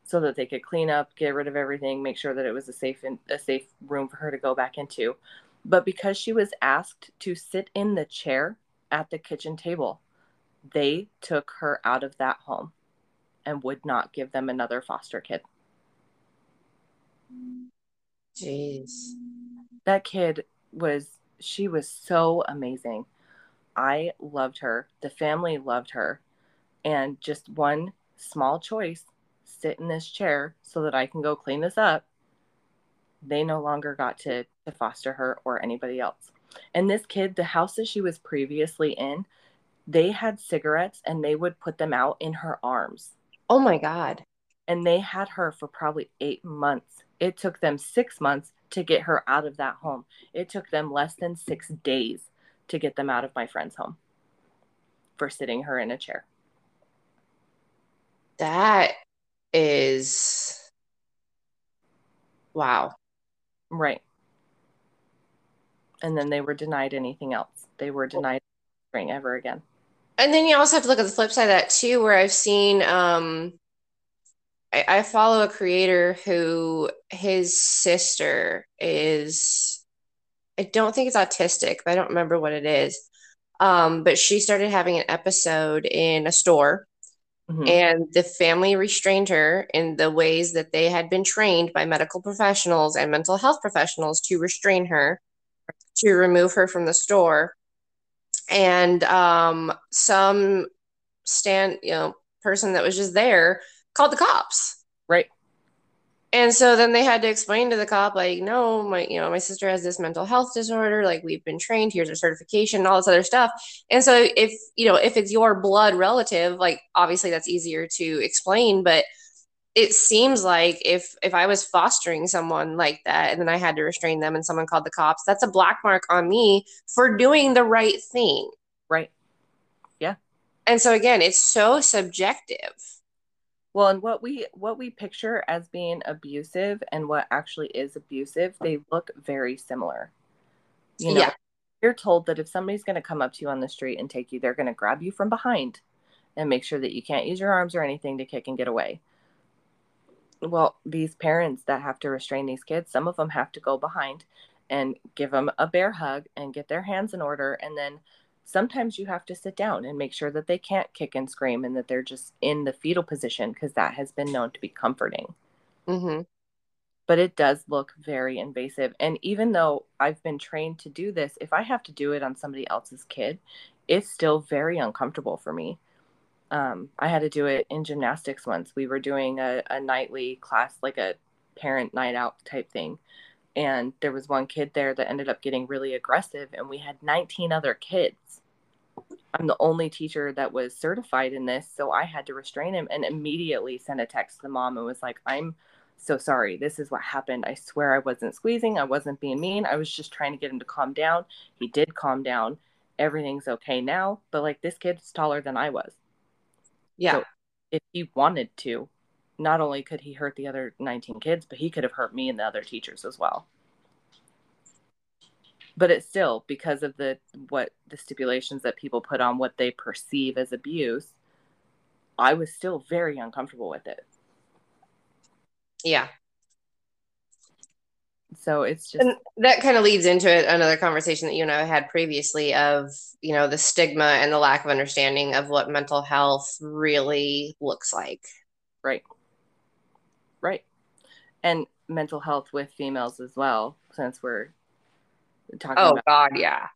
so that they could clean up get rid of everything make sure that it was a safe in, a safe room for her to go back into. But because she was asked to sit in the chair at the kitchen table they took her out of that home and would not give them another foster kid. Jeez. That kid was she was so amazing. I loved her. The family loved her. And just one small choice sit in this chair so that I can go clean this up. They no longer got to, to foster her or anybody else. And this kid, the house that she was previously in, they had cigarettes and they would put them out in her arms. Oh my God. And they had her for probably eight months. It took them six months to get her out of that home. It took them less than six days to get them out of my friend's home for sitting her in a chair. That is wow. Right. And then they were denied anything else. They were denied ever again. And then you also have to look at the flip side of that too, where I've seen um I, I follow a creator who his sister is I don't think it's autistic, but I don't remember what it is. Um, but she started having an episode in a store, mm-hmm. and the family restrained her in the ways that they had been trained by medical professionals and mental health professionals to restrain her, to remove her from the store. And um, some stand, you know, person that was just there called the cops. Right. And so then they had to explain to the cop, like, no, my, you know, my sister has this mental health disorder. Like, we've been trained. Here's her certification, and all this other stuff. And so, if you know, if it's your blood relative, like, obviously that's easier to explain. But it seems like if if I was fostering someone like that, and then I had to restrain them, and someone called the cops, that's a black mark on me for doing the right thing. Right. Yeah. And so again, it's so subjective well, and what we what we picture as being abusive and what actually is abusive, they look very similar. You know, yeah. you're told that if somebody's going to come up to you on the street and take you, they're going to grab you from behind and make sure that you can't use your arms or anything to kick and get away. Well, these parents that have to restrain these kids, some of them have to go behind and give them a bear hug and get their hands in order and then sometimes you have to sit down and make sure that they can't kick and scream and that they're just in the fetal position because that has been known to be comforting. Mm-hmm. But it does look very invasive. And even though I've been trained to do this, if I have to do it on somebody else's kid, it's still very uncomfortable for me. Um, I had to do it in gymnastics once. We were doing a, a nightly class, like a parent night out type thing and there was one kid there that ended up getting really aggressive and we had 19 other kids. I'm the only teacher that was certified in this so i had to restrain him and immediately sent a text to the mom and was like i'm so sorry. This is what happened. I swear i wasn't squeezing. I wasn't being mean. I was just trying to get him to calm down. He did calm down. Everything's okay now but like this kid's taller than i was. Yeah. So if he wanted to not only could he hurt the other 19 kids, but he could have hurt me and the other teachers as well. But it's still because of the what the stipulations that people put on what they perceive as abuse, I was still very uncomfortable with it. Yeah. So it's just and that kind of leads into another conversation that you and I had previously of, you know, the stigma and the lack of understanding of what mental health really looks like. Right. Right. And mental health with females as well, since we're talking oh, about God, yeah.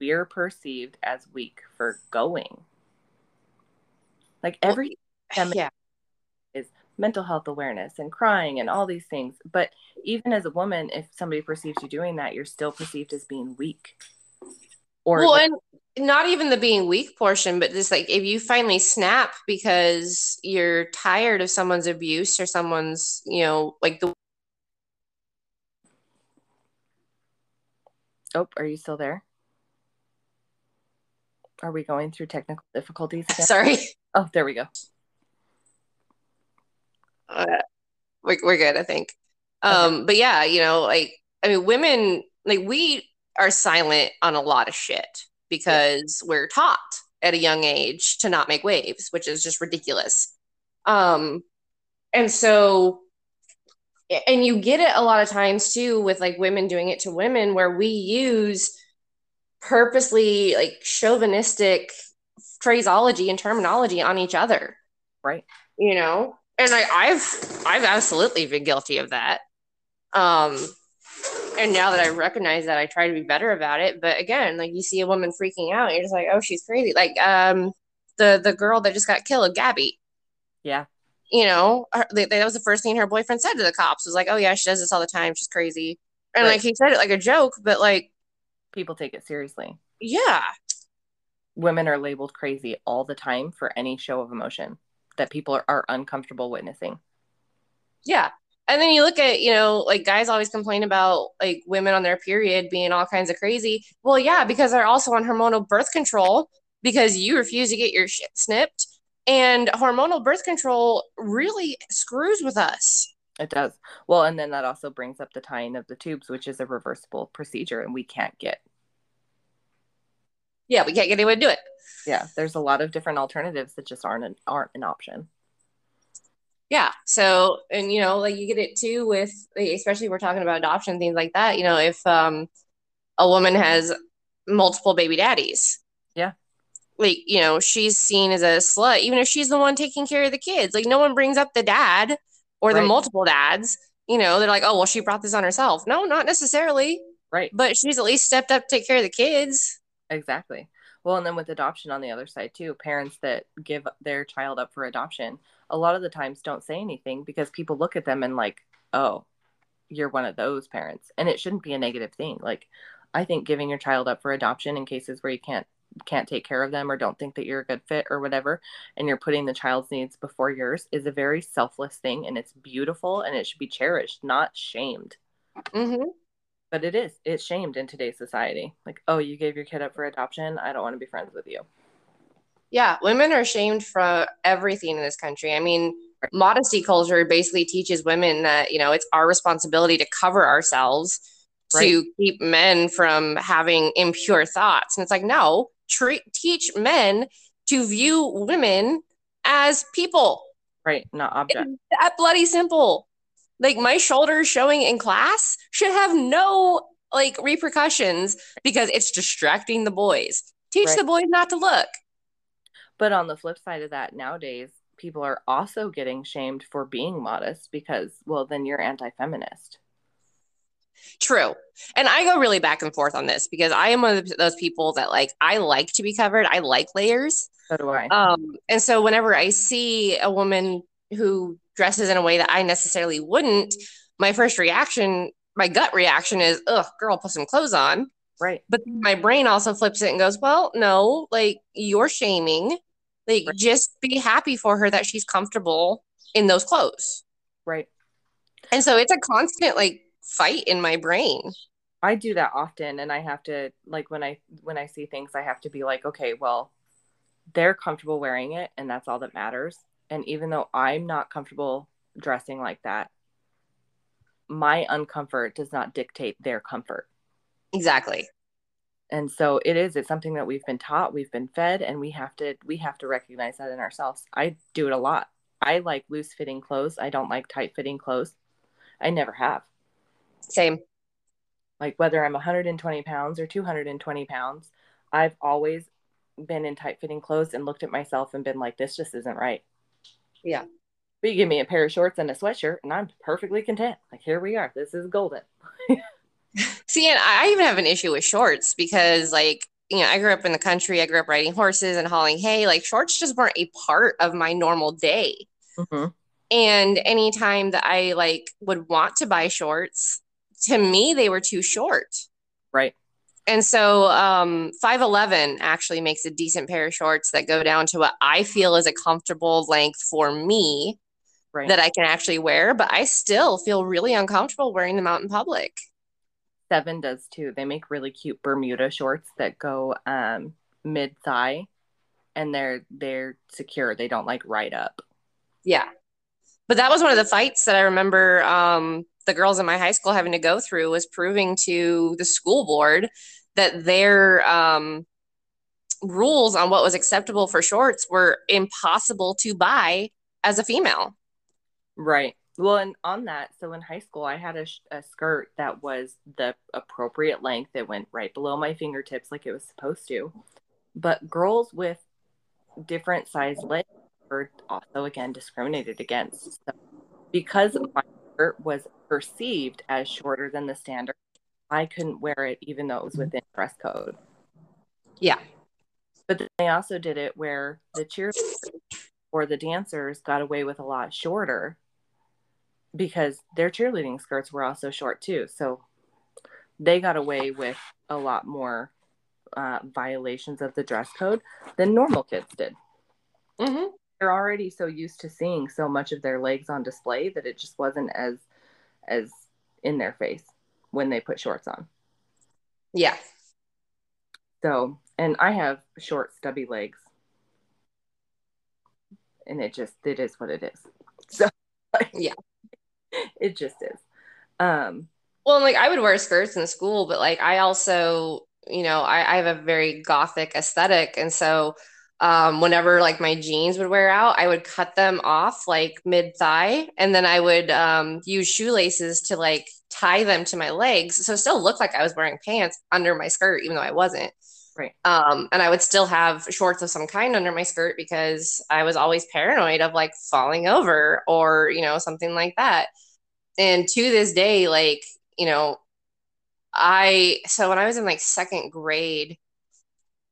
We're perceived as weak for going. Like every [SIGHS] yeah. is mental health awareness and crying and all these things. But even as a woman, if somebody perceives you doing that, you're still perceived as being weak. Or well, like, and not even the being weak portion, but just like if you finally snap because you're tired of someone's abuse or someone's, you know, like the. Oh, are you still there? Are we going through technical difficulties again? [LAUGHS] Sorry. Oh, there we go. Uh, we're, we're good, I think. Um. But yeah, you know, like, I mean, women, like, we are silent on a lot of shit because yeah. we're taught at a young age to not make waves, which is just ridiculous. Um, and so, and you get it a lot of times too with like women doing it to women, where we use purposely like chauvinistic phraseology and terminology on each other. Right. You know, and I, I've I've absolutely been guilty of that. Um, and now that I recognize that, I try to be better about it. But again, like you see a woman freaking out, you're just like, oh, she's crazy. Like um, the the girl that just got killed, Gabby. Yeah. You know, her, they, that was the first thing her boyfriend said to the cops was like, "Oh yeah, she does this all the time. She's crazy." And right. like he said it like a joke, but like people take it seriously. Yeah. Women are labeled crazy all the time for any show of emotion that people are, are uncomfortable witnessing. Yeah and then you look at you know like guys always complain about like women on their period being all kinds of crazy. Well yeah because they're also on hormonal birth control because you refuse to get your shit snipped. And hormonal birth control really screws with us. It does. Well and then that also brings up the tying of the tubes which is a reversible procedure and we can't get yeah we can't get anyone to do it. Yeah there's a lot of different alternatives that just aren't an, aren't an option Yeah. So, and you know, like you get it too with, especially we're talking about adoption things like that. You know, if um, a woman has multiple baby daddies, yeah, like you know, she's seen as a slut, even if she's the one taking care of the kids. Like no one brings up the dad or right. the multiple dads. You know, they're like, oh, well, she brought this on herself. No, not necessarily. Right. But she's at least stepped up to take care of the kids. Exactly. Well, and then with adoption on the other side too, parents that give their child up for adoption, a lot of the times don't say anything because people look at them and like, oh, you're one of those parents. And it shouldn't be a negative thing. Like I think giving your child up for adoption in cases where you can't can't take care of them or don't think that you're a good fit or whatever and you're putting the child's needs before yours is a very selfless thing and it's beautiful and it should be cherished not shamed. Mm-hmm. But it is it's shamed in today's society. Like oh you gave your kid up for adoption. I don't want to be friends with you yeah women are shamed for everything in this country i mean modesty culture basically teaches women that you know it's our responsibility to cover ourselves right. to keep men from having impure thoughts and it's like no treat teach men to view women as people right not objects that bloody simple like my shoulders showing in class should have no like repercussions because it's distracting the boys. Teach right. the boys not to look. But on the flip side of that, nowadays people are also getting shamed for being modest because, well, then you're anti-feminist. True. And I go really back and forth on this because I am one of those people that like I like to be covered. I like layers. So do I. Um, and so whenever I see a woman who dresses in a way that I necessarily wouldn't, my first reaction, my gut reaction is, ugh, girl, put some clothes on. Right. But my brain also flips it and goes, well, no, like you're shaming. Like right. just be happy for her that she's comfortable in those clothes. Right. And so it's a constant like fight in my brain. I do that often and I have to like when I when I see things I have to be like, okay, well, they're comfortable wearing it and that's all that matters. And even though I'm not comfortable dressing like that, my uncomfort does not dictate their comfort. Exactly. And so it is it's something that we've been taught, we've been fed and we have to we have to recognize that in ourselves. I do it a lot. I like loose fitting clothes. I don't like tight fitting clothes. I never have. Same. Like whether I'm 120 pounds or 220 pounds, I've always been in tight fitting clothes and looked at myself and been like, this just isn't right. Yeah. But you give me a pair of shorts and a sweatshirt, and I'm perfectly content. Like, here we are. This is golden. [LAUGHS] See, and I even have an issue with shorts because, like, you know, I grew up in the country. I grew up riding horses and hauling hay. Like, shorts just weren't a part of my normal day. Mm-hmm. And anytime that I like would want to buy shorts, to me they were too short. Right. And so um, 511 actually makes a decent pair of shorts that go down to what I feel is a comfortable length for me right. that I can actually wear, but I still feel really uncomfortable wearing them out in public. Seven does too. They make really cute Bermuda shorts that go um, mid thigh and they're they're secure. They don't like right up. Yeah. But that was one of the fights that I remember um, the girls in my high school having to go through was proving to the school board that their um, rules on what was acceptable for shorts were impossible to buy as a female. Right. Well, and on that, so in high school, I had a, a skirt that was the appropriate length. It went right below my fingertips, like it was supposed to. But girls with different size legs were also again discriminated against. So because my skirt was perceived as shorter than the standard, I couldn't wear it even though it was within dress code. Yeah. But they also did it where the cheerleaders or the dancers got away with a lot shorter because their cheerleading skirts were also short too. So they got away with a lot more uh, violations of the dress code than normal kids did. Mm-hmm. They're already so used to seeing so much of their legs on display that it just wasn't as as in their face when they put shorts on. Yeah. So, and I have short, stubby legs. And it just, it is what it is. [LAUGHS] So, like, yeah. [LAUGHS] It just is. Um, well, like I would wear skirts in school, but like I also, you know, I, I have a very gothic aesthetic. And so um, whenever like my jeans would wear out, I would cut them off like mid thigh, and then I would um, use shoelaces to like tie them to my legs, so it still looked like I was wearing pants under my skirt, even though I wasn't. Right. Um, and I would still have shorts of some kind under my skirt because I was always paranoid of like falling over or you know something like that. And to this day, like you know, I so when I was in like second grade,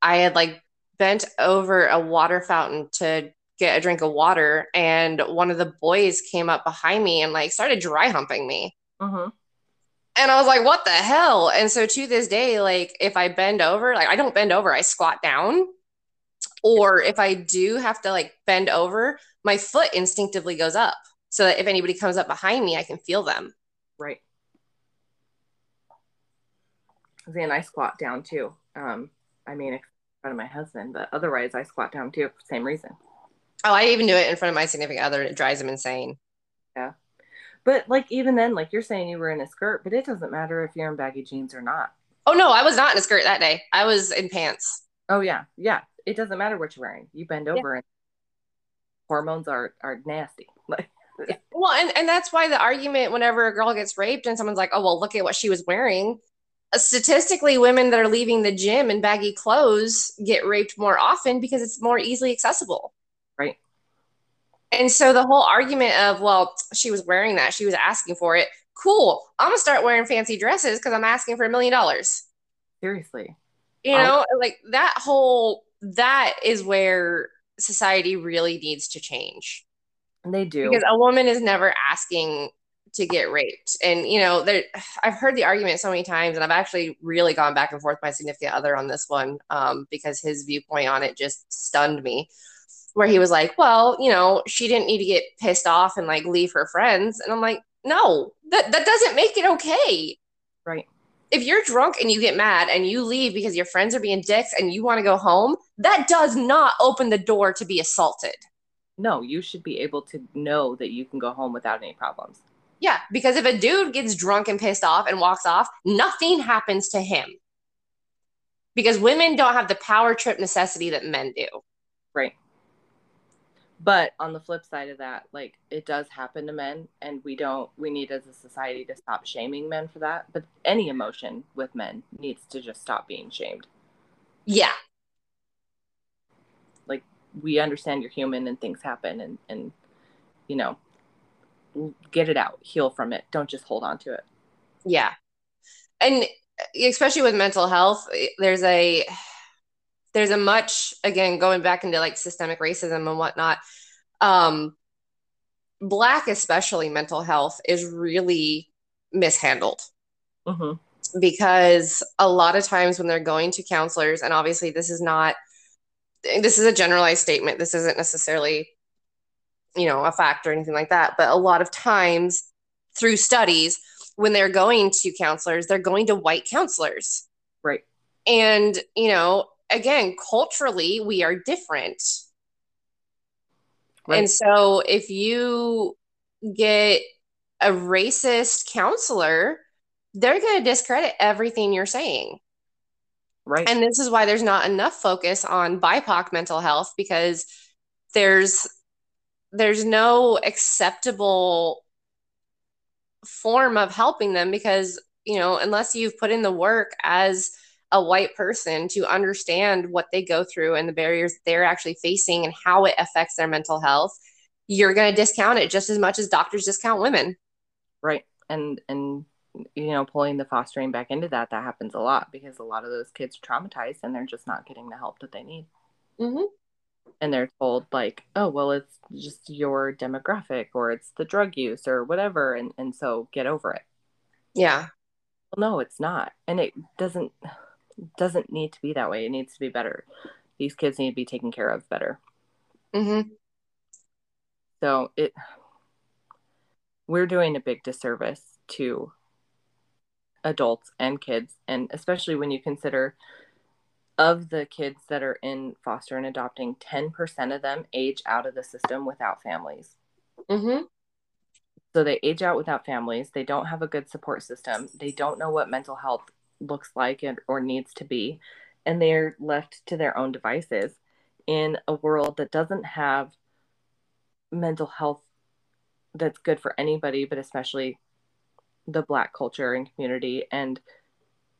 I had like bent over a water fountain to get a drink of water and one of the boys came up behind me and like started dry humping me mm-hmm. And i was like what the hell and so to this day like if i bend over like i don't bend over i squat down or if i do have to like bend over my foot instinctively goes up so that if anybody comes up behind me i can feel them right and i squat down too um i mean in front of my husband, but otherwise I squat down too for the same reason. Oh, I even do it in front of my significant other. It drives him insane. Yeah. But like even then, like you're saying you were in a skirt, but it doesn't matter if you're in baggy jeans or not. Oh no, I was not in a skirt that day. I was in pants. Oh yeah. Yeah. It doesn't matter what you're wearing. You bend over yeah. and hormones are are nasty. [LAUGHS] Like yeah. Well, and, and that's why the argument whenever a girl gets raped and someone's like, oh, well, look at what she was wearing uh, statistically women that are leaving the gym in baggy clothes get raped more often because it's more easily accessible and so the whole argument of well she was wearing that she was asking for it. Cool. I'm gonna start wearing fancy dresses because i'm asking for a million dollars. Seriously. You know like that whole that is where society really needs to change. They do. Because a woman is never asking to get raped. And you know, there I've heard the argument so many times, and I've actually really gone back and forth with my significant other on this one um, because his viewpoint on it just stunned me. Where he was like, "Well, you know, she didn't need to get pissed off and like leave her friends," and I'm like, "No, that that doesn't make it okay." Right. If you're drunk and you get mad and you leave because your friends are being dicks and you want to go home, that does not open the door to be assaulted. No, you should be able to know that you can go home without any problems. Yeah, because if a dude gets drunk and pissed off and walks off, nothing happens to him. Because women don't have the power trip necessity that men do. Right. But on the flip side of that, like it does happen to men, and we don't, we need as a society to stop shaming men for that. But any emotion with men needs to just stop being shamed. Yeah. Like we understand you're human and things happen, and, and, you know, get it out, heal from it. Don't just hold on to it. Yeah. And especially with mental health, there's a there's a much again going back into like systemic racism and whatnot. Um black especially mental health is really mishandled. Mm-hmm. Because a lot of times when they're going to counselors, and obviously this is not this is a generalized statement. This isn't necessarily you know a fact or anything like that but a lot of times through studies when they're going to counselors they're going to white counselors right and you know again culturally we are different. Right. and so if you get a racist counselor they're going to discredit everything you're saying. Right. And this is why there's not enough focus on bipoc mental health because there's there's no acceptable form of helping them because you know unless you've put in the work as a white person to understand what they go through and the barriers they're actually facing and how it affects their mental health you're going to discount it just as much as doctors discount women. Right. And and you know pulling the fostering back into that that happens a lot because a lot of those kids are traumatized and they're just not getting the help that they need. Mm-hmm. And they're told like oh well it's just your demographic or it's the drug use or whatever and and so get over it. Yeah. Well no it's not. And it doesn't doesn't need to be that way it needs to be better these kids need to be taken care of better mm-hmm. so it we're doing a big disservice to adults and kids and especially when you consider of the kids that are in foster and adopting, 10% of them age out of the system without families. Mm-hmm. So they age out without families. They don't have a good support system. They don't know what mental health looks like and, or needs to be. And they're left to their own devices. in a world that doesn't have mental health that's good for anybody, but especially the black culture and community. And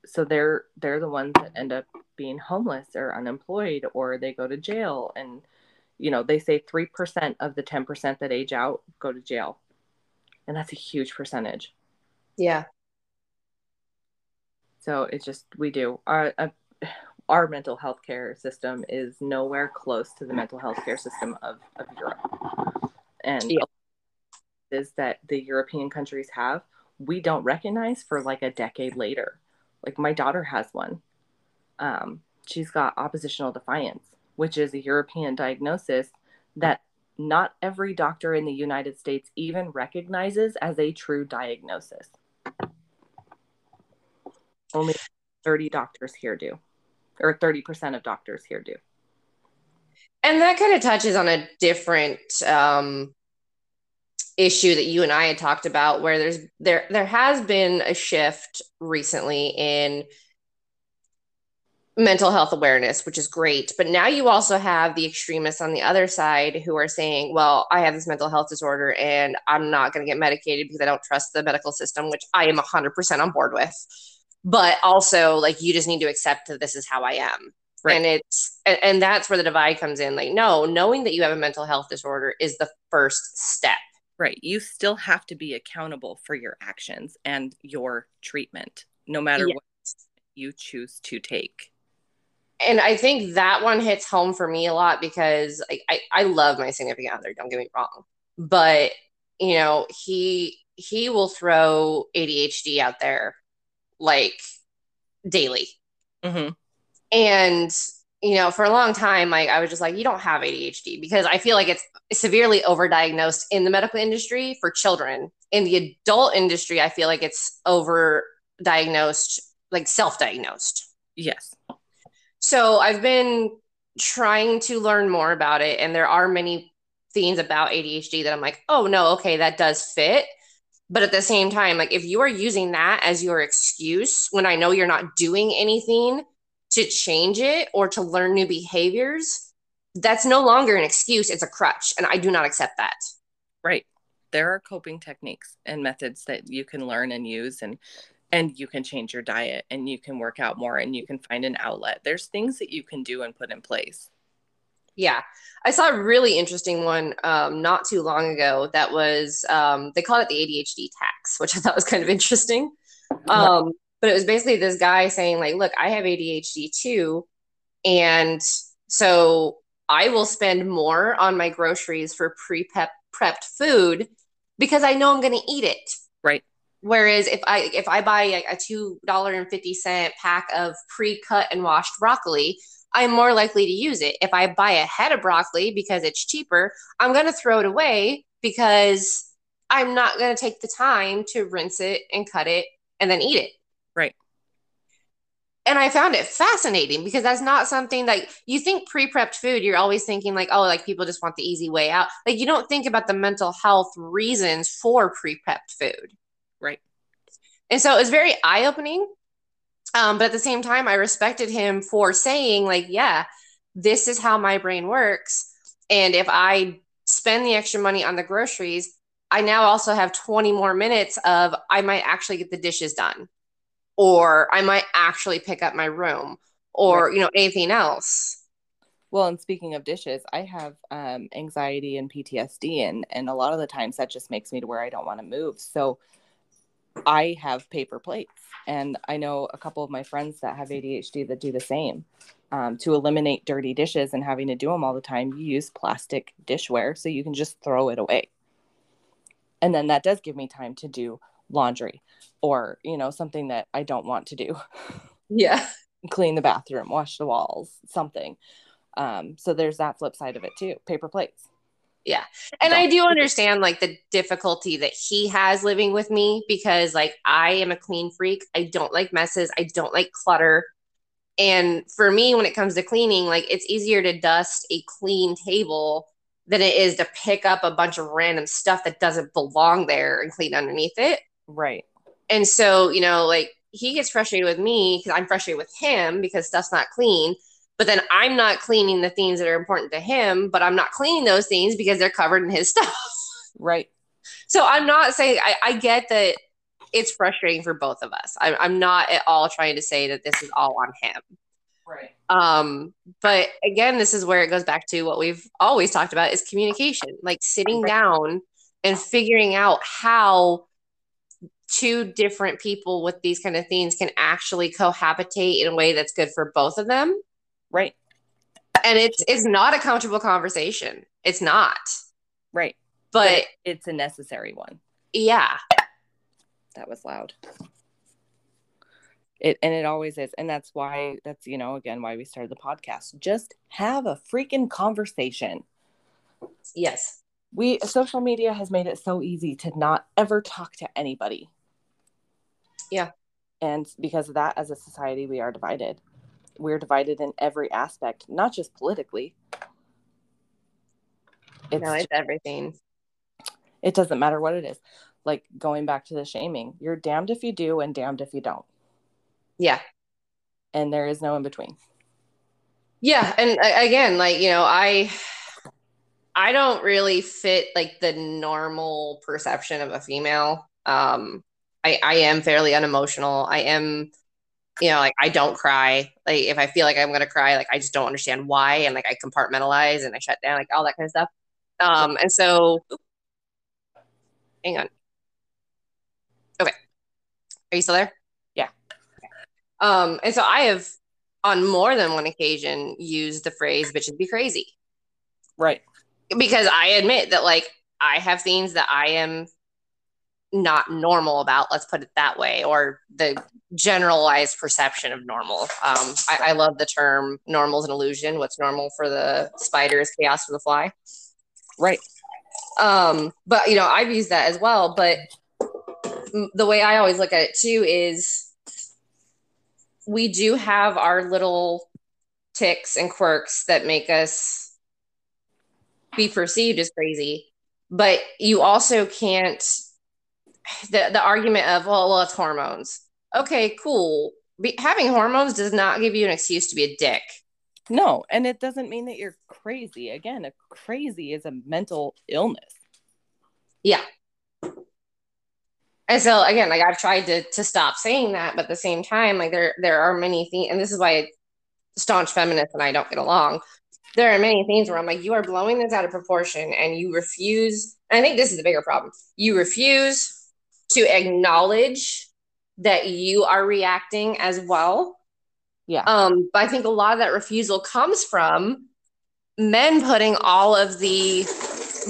so they're they're the ones that end up being homeless or unemployed or they go to jail and you know they say 3% of the 10% that age out go to jail and that's a huge percentage yeah so it's just we do our uh, our mental health care system is nowhere close to the mental health care system of, of Europe. And yeah. is that the European countries have, we don't recognize for like a decade later. Like my daughter has one. Um, she's got oppositional defiance, which is a European diagnosis that not every doctor in the United States even recognizes as a true diagnosis. Only 30 doctors here do or 30% of doctors here do. And that kind of touches on a different um, issue that you and I had talked about where there's there there has been a shift recently in mental health awareness, which is great. But now you also have the extremists on the other side who are saying, well, I have this mental health disorder and I'm not going to get medicated because I don't trust the medical system, which I am 100% on board with but also like you just need to accept that this is how I am. Right. And it's and, and that's where the divide comes in. Like, no, knowing that you have a mental health disorder is the first step. Right. You still have to be accountable for your actions and your treatment, no matter yes. what you choose to take. And I think that one hits home for me a lot because I, I, I love my significant other, don't get me wrong. But you know, he he will throw ADHD out there like daily. Mm-hmm. And you know, for a long time, like I was just like, you don't have ADHD because I feel like it's severely overdiagnosed in the medical industry for children. In the adult industry, I feel like it's overdiagnosed, like self-diagnosed. Yes. So I've been trying to learn more about it, and there are many things about ADHD that I'm like, oh no, okay, that does fit. But at the same time, like if you are using that as your excuse when I know you're not doing anything to change it or to learn new behaviors, that's no longer an excuse. It's a crutch. And I do not accept that. Right. There are coping techniques and methods that you can learn and use and and you can change your diet and you can work out more and you can find an outlet. There's things that you can do and put in place. Yeah. I saw a really interesting one um, not too long ago that was, um, they called it the ADHD tax, [LAUGHS] which I thought was kind of interesting. Um, but it was basically this guy saying, like, look, I have ADHD too. And so I will spend more on my groceries for pre prepped food because I know I'm going to eat it. Right. Whereas if I if I buy a, a two dollar and fifty cent pack of pre cut and washed broccoli, I'm more likely to use it. If I buy a head of broccoli because it's cheaper, I'm going to throw it away because I'm not going to take the time to rinse it and cut it and then eat it. Right. And I found it fascinating because that's not something that you think pre prepped food, you're always thinking like, oh, like people just want the easy way out. Like you don't think about the mental health reasons for pre prepped food. Right. And so it was very eye opening um, but at the same time, I respected him for saying, like, yeah, this is how my brain works. And if I spend the extra money on the groceries, I now also have 20 more minutes of I might actually get the dishes done, or I might actually pick up my room, or, right. you know, anything else. Well, and speaking of dishes, I have um, anxiety and PTSD, and and a lot of the times that just makes me to where I don't want to move. So I have paper plates, and I know a couple of my friends that have ADHD that do the same. Um, to eliminate dirty dishes and having to do them all the time, you use plastic dishware so you can just throw it away. And then that does give me time to do laundry or, you know, something that I don't want to do. [LAUGHS] Yeah. Clean the bathroom, wash the walls, something. Um, so there's that flip side of it too paper plates. Yeah. And I do understand like the difficulty that he has living with me because like I am a clean freak. I don't like messes. I don't like clutter. And for me, when it comes to cleaning, like it's easier to dust a clean table than it is to pick up a bunch of random stuff that doesn't belong there and clean underneath it. Right. And so, you know, like he gets frustrated with me because I'm frustrated with him because stuff's not clean but then I'm not cleaning the things that are important to him, but I'm not cleaning those things because they're covered in his [LAUGHS] stuff. Right. So I'm not saying I, I get that it's frustrating for both of us. I, I'm not at all trying to say that this is all on him. Right. Um, but again, this is where it goes back to what we've always talked about is communication, like sitting down and figuring out how two different people with these kind of things can actually cohabitate in a way that's good for both of them. Right. And it's it's not a comfortable conversation. It's not. Right. But, but it's a necessary one. Yeah. That was loud. It and it always is. And that's why that's, you know, again why we started the podcast. Just have a freaking conversation. Yes. We social media has made it so easy to not ever talk to anybody. Yeah. And because of that, as a society, we are divided. We're divided in every aspect, not just politically. It's, no, it's everything. It doesn't matter what it is. Like going back to the shaming, you're damned if you do and damned if you don't. Yeah. And there is no in between. Yeah. And again, like, you know, I. I don't really fit like the normal perception of a female. Um, I, I am fairly unemotional. I am, you know, like I don't cry. Like if I feel like I'm gonna cry, like I just don't understand why, and like I compartmentalize and I shut down, like all that kind of stuff. Um, and so, hang on. Okay, are you still there? Yeah. Um, and so I have, on more than one occasion, used the phrase "bitches be crazy." Right. Because I admit that, like, I have things that I am not normal about let's put it that way or the generalized perception of normal. Um, I, I, love the term normal is an illusion what's normal for the spider is chaos for the fly. Right. Um, but you know i've used that as well but the way i always look at it too is we do have our little ticks and quirks that make us be perceived as crazy but you also can't the the argument of well, well, it's hormones. Okay, cool. Be, having hormones does not give you an excuse to be a dick. No, and it doesn't mean that you're crazy. Again, a crazy is a mental illness. Yeah. And so again, like I've tried to to stop saying that, but at the same time, like there there are many things, and this is why staunch feminists and I don't get along. There are many things where I'm like, you are blowing this out of proportion, and you refuse. And I think this is the bigger problem. You refuse to acknowledge that you are reacting as well. Yeah. Um, but I think a lot of that refusal comes from men putting all of the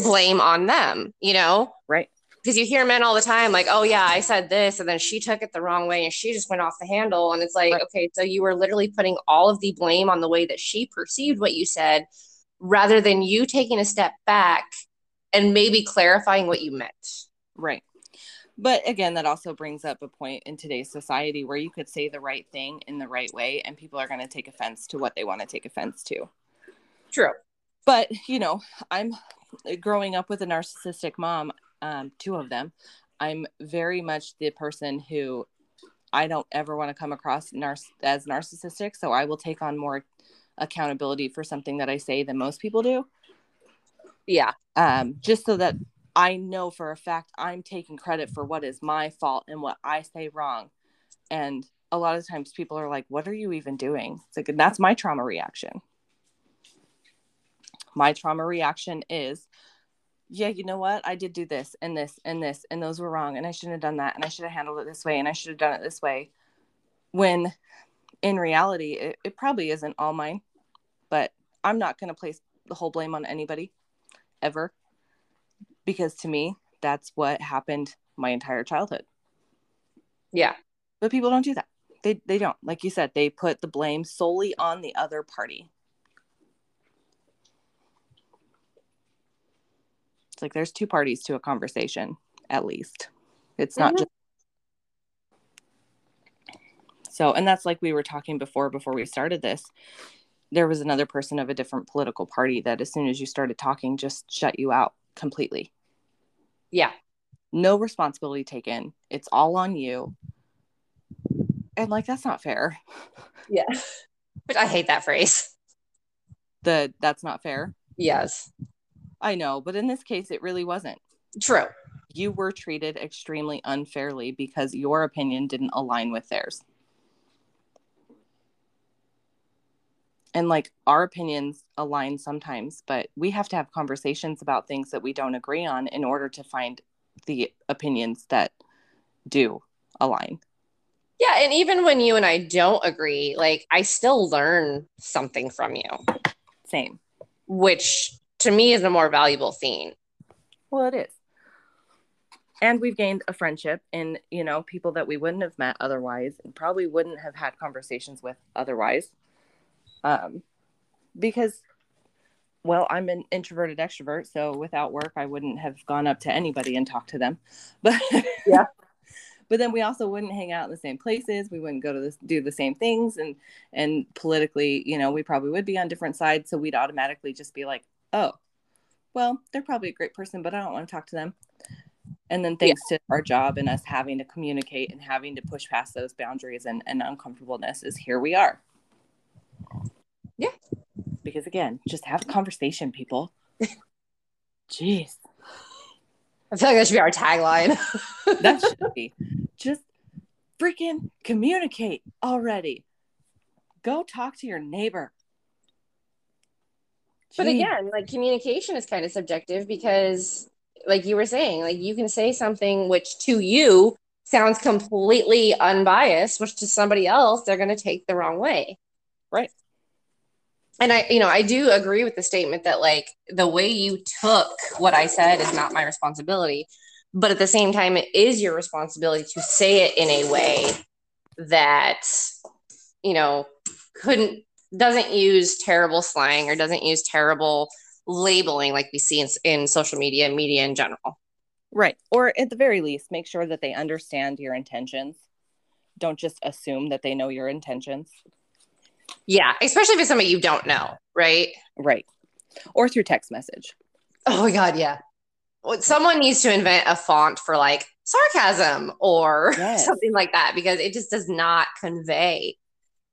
blame on them, you know? Right. Because you hear men all the time, like, oh, yeah, I said this, and then she took it the wrong way and she just went off the handle. And it's like, right. okay, so you were literally putting all of the blame on the way that she perceived what you said rather than you taking a step back and maybe clarifying what you meant. Right. But again, that also brings up a point in today's society where you could say the right thing in the right way and people are going to take offense to what they want to take offense to. True. But, you know, I'm growing up with a narcissistic mom, um, two of them. I'm very much the person who I don't ever want to come across nar- as narcissistic. So I will take on more accountability for something that I say than most people do. Yeah. Um, just so that I know for a fact I'm taking credit for what is my fault and what I say wrong. And a lot of times people are like, What are you even doing? It's like, that's my trauma reaction. My trauma reaction is, Yeah, you know what? I did do this and this and this, and those were wrong. And I shouldn't have done that. And I should have handled it this way. And I should have done it this way. When in reality, it, it probably isn't all mine, but I'm not going to place the whole blame on anybody ever because to me that's what happened my entire childhood. Yeah. But people don't do that. They they don't. Like you said they put the blame solely on the other party. It's like there's two parties to a conversation at least. It's not mm-hmm. just so and that's like we were talking before before we started this. There was another person of a different political party that as soon as you started talking just shut you out completely. Yeah. No responsibility taken. It's all on you. And like that's not fair. [LAUGHS] Yeah. But I hate that phrase. the that's not fair. Yes. I know, but in this case it really wasn't. True. You were treated extremely unfairly because your opinion didn't align with theirs. And like our opinions align sometimes but we have to have conversations about things that we don't agree on in order to find the opinions that do align. Yeah and even when you and i don't agree like i still learn something from you. Same. Which to me is a more valuable thing. Well it is. And we've gained a friendship in you know people that we wouldn't have met otherwise and probably wouldn't have had conversations with otherwise um, because well i'm an introverted extrovert so without work i wouldn't have gone up to anybody and talked to them. [LAUGHS] But yeah. but then we also wouldn't hang out in the same places. We wouldn't go to this do the same things. And and politically you know we probably would be on different sides. So we'd automatically just be like oh well they're probably a great person but i don't want to talk to them. And then thanks yeah. to our job and us having to communicate and having to push past those boundaries and, and uncomfortableness is here we are yeah. Because again, just have a conversation, people. [LAUGHS] Jeez. I feel like that should be our tagline. [LAUGHS] that should be. Just freaking communicate already. Go talk to your neighbor. Jeez. But again, like communication is kind of subjective because, like you were saying, like you can say something which to you sounds completely unbiased, which to somebody else, they're going to take the wrong way. Right and I, you know, I do agree with the statement that like the way you took what I said is not my responsibility. But at the same time, it is your responsibility to say it in a way that, you know, couldn't, doesn't use terrible slang or doesn't use terrible labeling like we see in, in social media media in general. Right. Or at the very least, make sure that they understand your intentions. Don't just assume that they know your intentions. Yeah, especially if it's somebody you don't know, right? Right. Or through text message. Oh my god, yeah. Someone needs to invent a font for like sarcasm or [LAUGHS] yes. something like that because it just does not convey.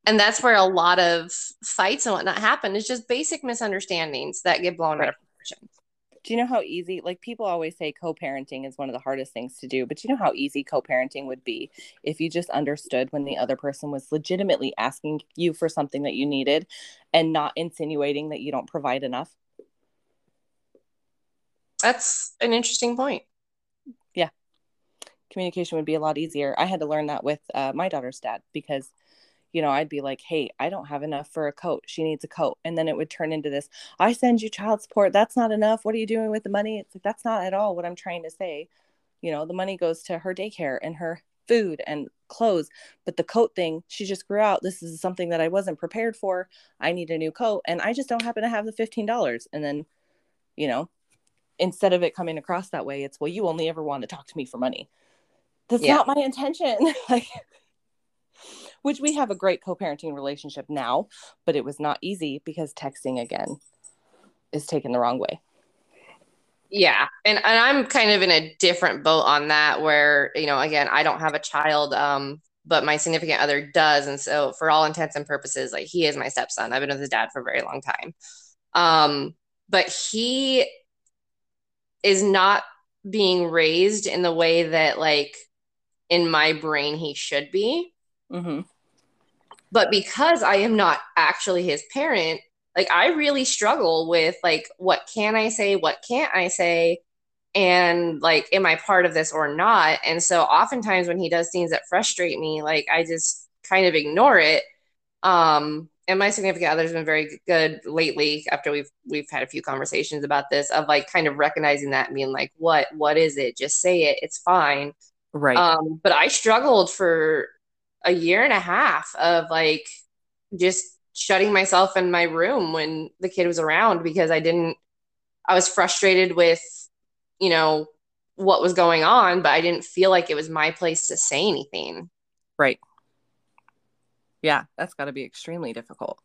And that's where a lot of fights and whatnot happen. It's just basic misunderstandings that get blown right. out of proportion do you know how easy like people always say co-parenting is one of the hardest things to do but you know how easy co-parenting would be if you just understood when the other person was legitimately asking you for something that you needed and not insinuating that you don't provide enough? That's an interesting point. Yeah. Communication would be a lot easier. I had to learn that with uh, my daughter's dad because you know, I'd be like, hey, I don't have enough for a coat. She needs a coat. And then it would turn into this I send you child support. That's not enough. What are you doing with the money? It's like, that's not at all what I'm trying to say. You know, the money goes to her daycare and her food and clothes. But the coat thing, she just grew out. This is something that I wasn't prepared for. I need a new coat. And I just don't happen to have the $15. And then, you know, instead of it coming across that way, it's, well, you only ever want to talk to me for money. That's yeah. not my intention. [LAUGHS] like, which we have a great co-parenting relationship now, but it was not easy because texting again is taken the wrong way. Yeah. And, and I'm kind of in a different boat on that where, you know, again, I don't have a child, um, but my significant other does. And so for all intents and purposes, like he is my stepson. I've been with his dad for a very long time. Um, but he is not being raised in the way that like in my brain he should be. Mm-hmm. But because I am not actually his parent, like I really struggle with like what can I say, what can't I say, and like am I part of this or not? And so oftentimes when he does things that frustrate me, like I just kind of ignore it. Um, and my significant other's been very good lately after we've we've had a few conversations about this of like kind of recognizing that and being like what what is it just say it it's fine right um but i struggled for a year and a half of like just shutting myself in my room when the kid was around because I didn't I was frustrated with you know what was going on but I didn't feel like it was my place to say anything. Right. Yeah, that's got to be extremely difficult.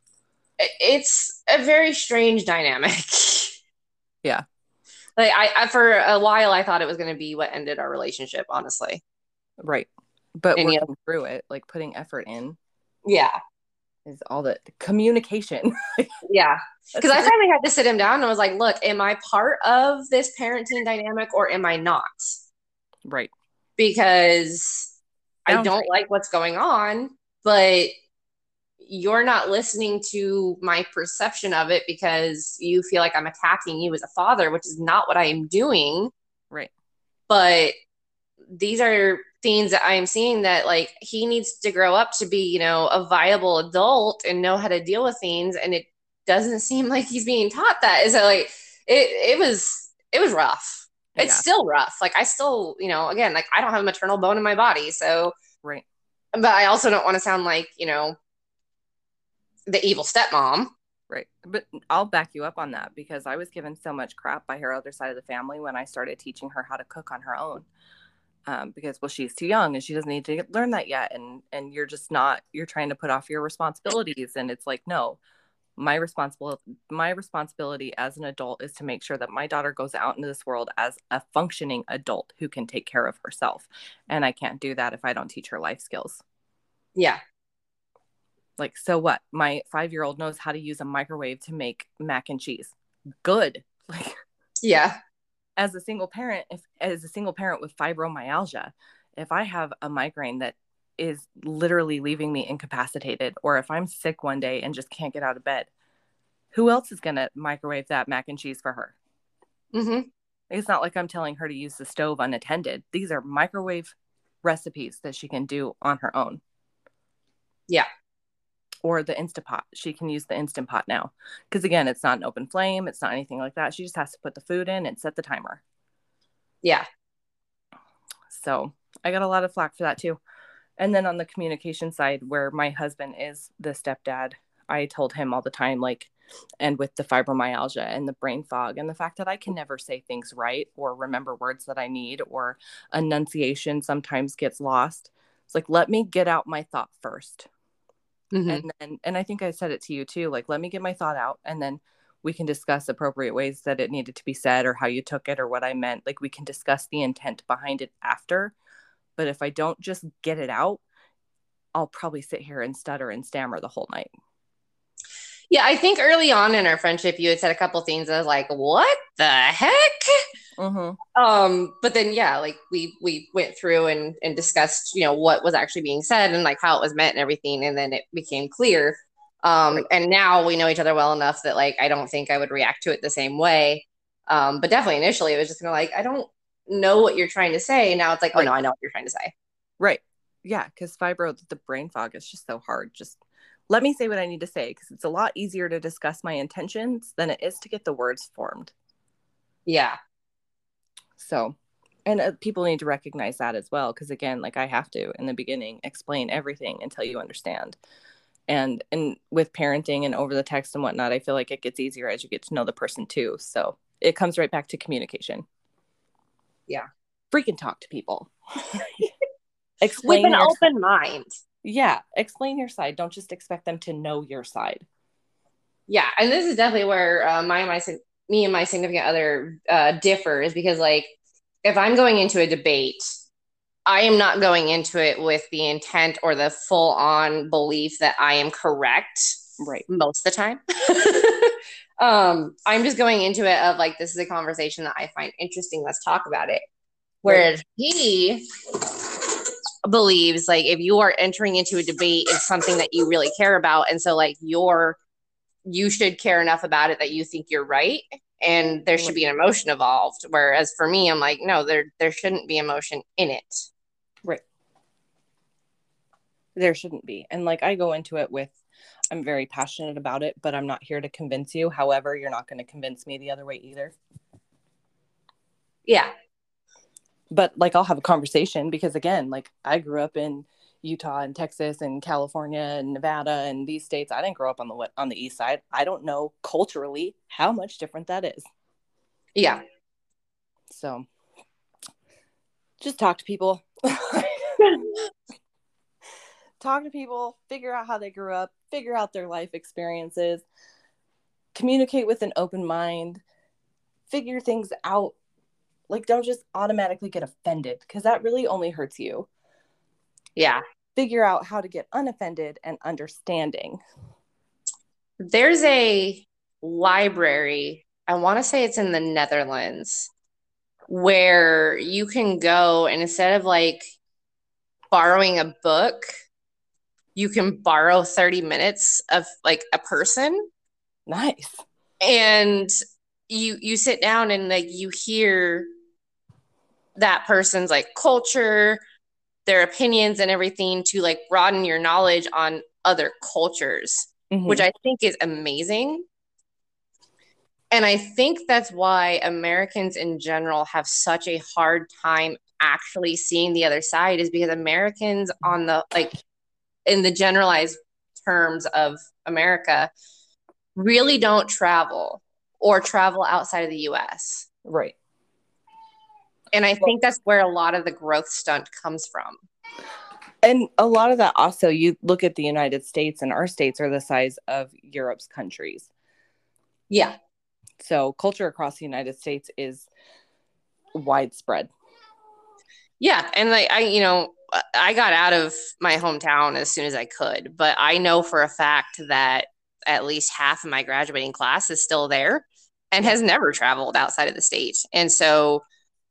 It's a very strange dynamic. [LAUGHS] yeah. Like I, I for a while I thought it was going to be what ended our relationship honestly. Right but and working yeah. through it like putting effort in yeah is all the, the communication. [LAUGHS] yeah. Because I finally had to sit him down and I was like, look, am I part of this parenting dynamic or am I not? Right. Because I don't like what's going on, but you're not listening to my perception of it because you feel like I'm attacking you as a father, which is not what I am doing. Right. But these are things that I am seeing that like he needs to grow up to be, you know, a viable adult and know how to deal with things. And it doesn't seem like he's being taught that. Is that like it it was it was rough. It's yeah. still rough. Like I still, you know, again, like I don't have a maternal bone in my body. So right. But I also don't want to sound like, you know, the evil stepmom. Right. But I'll back you up on that because I was given so much crap by her other side of the family when I started teaching her how to cook on her own um, because well she's too young and she doesn't need to learn that yet and and you're just not you're trying to put off your responsibilities and it's like no my responsible my responsibility as an adult is to make sure that my daughter goes out into this world as a functioning adult who can take care of herself and i can't do that if i don't teach her life skills. Yeah. Like so what? My 5 year old knows how to use a microwave to make mac and cheese. Good. [LAUGHS] Like yeah as a single parent, if as a single parent with fibromyalgia, if I have a migraine that is literally leaving me incapacitated, or if I'm sick one day and just can't get out of bed, who else is going to microwave that mac and cheese for her? Mm-hmm. It's not like I'm telling her to use the stove unattended. These are microwave recipes that she can do on her own. Yeah or the Instapot. She can use the Instant Pot now. Because again, it's not an open flame, it's not anything like that. She just has to put the food in and set the timer. Yeah. So I got a lot of flack for that too. And then on the communication side, where my husband is the stepdad, I told him all the time, like, and with the fibromyalgia and the brain fog and the fact that I can never say things right or remember words that I need or enunciation sometimes gets lost. It's like, let me get out my thought first. Mm-hmm. And then, and I think I said it to you too, like, let me get my thought out and then we can discuss appropriate ways that it needed to be said or how you took it or what I meant. Like, we can discuss the intent behind it after. But if I don't just get it out, I'll probably sit here and stutter and stammer the whole night. Yeah, I think early on in our friendship, you had said a couple things. I was like, "What the heck?" Mm-hmm. Um, but then yeah, like we we went through and and discussed, you know, what was actually being said and like how it was meant and everything, and then it became clear. Um, right. and now we know each other well enough that like I don't think I would react to it the same way. Um, but definitely initially it was just kind of like I don't know what you're trying to say. Now it's like, oh no, I know what you're trying to say. Right. Yeah, because fibro, the brain fog is just so hard. Just let me say what I need to say because it's a lot easier to discuss my intentions than it is to get the words formed. Yeah. So, and uh, people need to recognize that as well because again, like I have to in the beginning explain everything until you understand. And and with parenting and over the text and whatnot, I feel like it gets easier as you get to know the person too. So it comes right back to communication. Yeah. Freaking talk to people. [LAUGHS] explain with an open mind. Yeah, explain your side. Don't just expect them to know your side. Yeah, and this is definitely where uh, my my me and my significant other uh, differ is because like if I'm going into a debate, I am not going into it with the intent or the full on belief that I am correct. Right. Most of the time. [LAUGHS] um, I'm just going into it of like, this is a conversation that I find interesting. Let's talk about it. Whereas right. he believes like if you are entering into a debate, it's something that you really care about. And so like you're you should care enough about it that you think you're right. And there should be an emotion involved whereas for me i'm like no there there shouldn't be emotion in it. Right. There shouldn't be. And like i go into it with i'm very passionate about it but i'm not here to convince you. However you're not going to convince me the other way either. Yeah. But like i'll have a conversation because again like i grew up in Utah and Texas and California and Nevada and these states. I didn't grow up on the on the east side. I don't know culturally how much different that is. Yeah. So just talk to people. [LAUGHS] talk to people, figure out how they grew up, figure out their life experiences, communicate with an open mind, figure things out. Like don't just automatically get offended because that really only hurts you. Yeah. figure out how to get unoffended and understanding. There's a library, I want to say it's in the Netherlands, where you can go and instead of like borrowing a book, you can borrow 30 minutes of like a person. Nice. And you you sit down and like you hear that person's like culture, their opinions and everything to like broaden your knowledge on other cultures, mm-hmm. which I think is amazing. And I think that's why Americans in general have such a hard time actually seeing the other side is because Americans on the like in the generalized terms of America really don't travel or travel outside of the US. Right. And I think that's where a lot of the growth stunt comes from. And a lot of that also, you look at the United States, and our states are the size of Europe's countries. Yeah. So culture across the United States is widespread. Yeah. And like, I, you know, I got out of my hometown as soon as I could, but I know for a fact that at least half of my graduating class is still there and has never traveled outside of the state. And so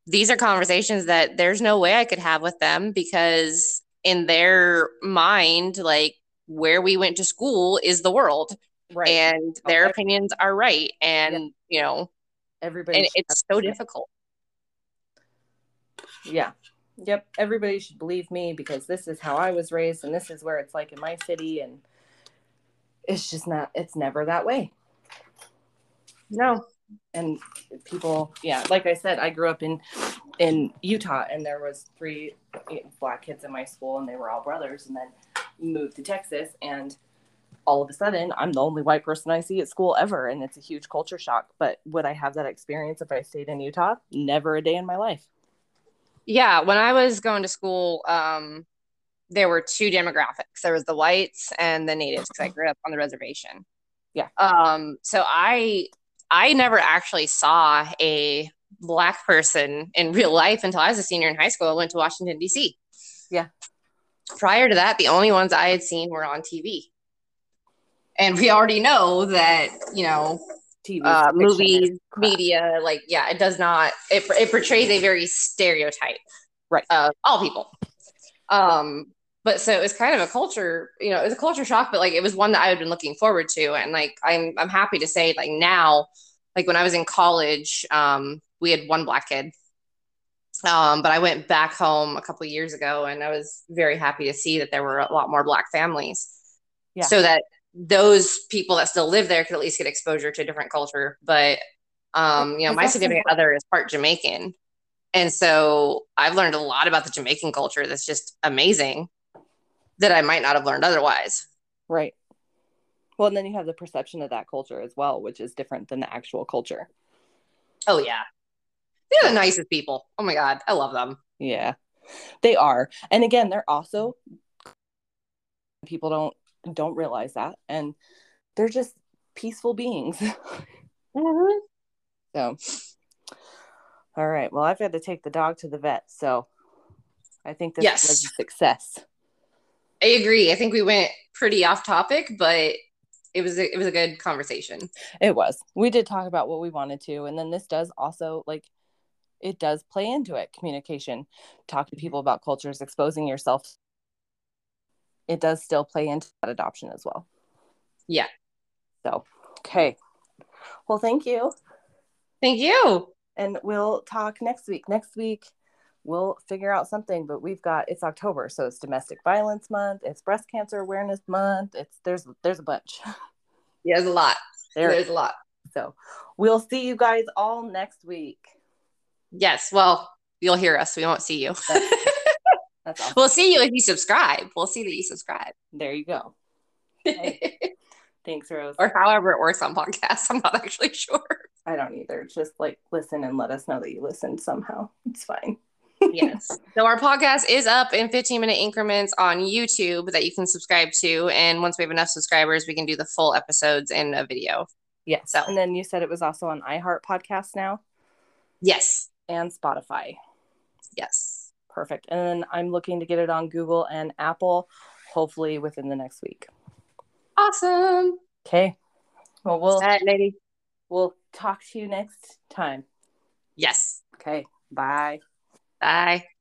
these are conversations that there's no way I could have with them because in their mind, like where we went to school is the world. Right. And their okay. opinions are right. And, yeah. you know, everybody, and it's so difficult. Yeah. Yep. Everybody should believe me because this is how I was raised and this is where it's like in my city. And it's just not, it's never that way. No and people yeah like i said i grew up in in utah and there was three black kids in my school and they were all brothers and then moved to texas and all of a sudden i'm the only white person i see at school ever and it's a huge culture shock but would i have that experience if i stayed in utah? Never a day in my life. Yeah when i was going to school um there were two demographics. There was the whites and the natives because i grew up on the reservation. Yeah. Um so i I never actually saw a black person in real life until I was a senior in high school. I went to Washington, D.C. Yeah. Prior to that, the only ones I had seen were on TV. And we already know that, you know, TV, uh, movies, media, like, yeah, it does not, it, it portrays a very stereotype right. of all people. Um, but so it was kind of a culture you know it was a culture shock but like it was one that i had been looking forward to. And like i'm i'm happy to say like now like when i was in college um we had one black kid. Um but i went back home a couple years ago and i was very happy to see that there were a lot more black families. Yeah. so that those people that still live there could at least get exposure to a different culture. But um you know my significant other is part jamaican. And so I've learned a lot about the Jamaican culture that's just amazing that I might not have learned otherwise. Right. Well, and then you have the perception of that culture as well, which is different than the actual culture. Oh yeah. They're the nicest people. Oh my god, I love them. Yeah. They are. And again, they're also people don't don't realize that and they're just peaceful beings. [LAUGHS] mm-hmm. So all right. Well, I've had to take the dog to the vet, so I think this yes. was a success. I agree. I think we went pretty off topic, but it was a, it was a good conversation. It was. We did talk about what we wanted to, and then this does also like it does play into it. Communication, talk to people about cultures, exposing yourself. It does still play into that adoption as well. Yeah. So, okay. Well, thank you. Thank you. And we'll talk next week. Next week, we'll figure out something but we've got it's october so it's domestic violence month it's breast cancer awareness month it's there's there's a bunch. [LAUGHS] Yeah there's a lot. There, there's a lot. So we'll see you guys all next week. Yes well you'll hear us we won't see you. That's, [LAUGHS] that's awesome. we'll see you if you subscribe. We'll see that you subscribe. There you go. [LAUGHS] Thanks rose. Or however it works on podcasts i'm not actually sure. I don't either. Just like listen and let us know that you listened somehow. It's fine yes. So our podcast is up in 15 minute increments on YouTube that you can subscribe to. And once we have enough subscribers, we can do the full episodes in a video. Yes. So. And then you said it was also on iHeart Podcast now? Yes. And Spotify. Yes. Perfect. And then I'm looking to get it on Google and Apple, hopefully within the next week. Awesome. Okay. Well, we'll That lady. we'll talk to you next time. Yes. Okay. Bye. Bye.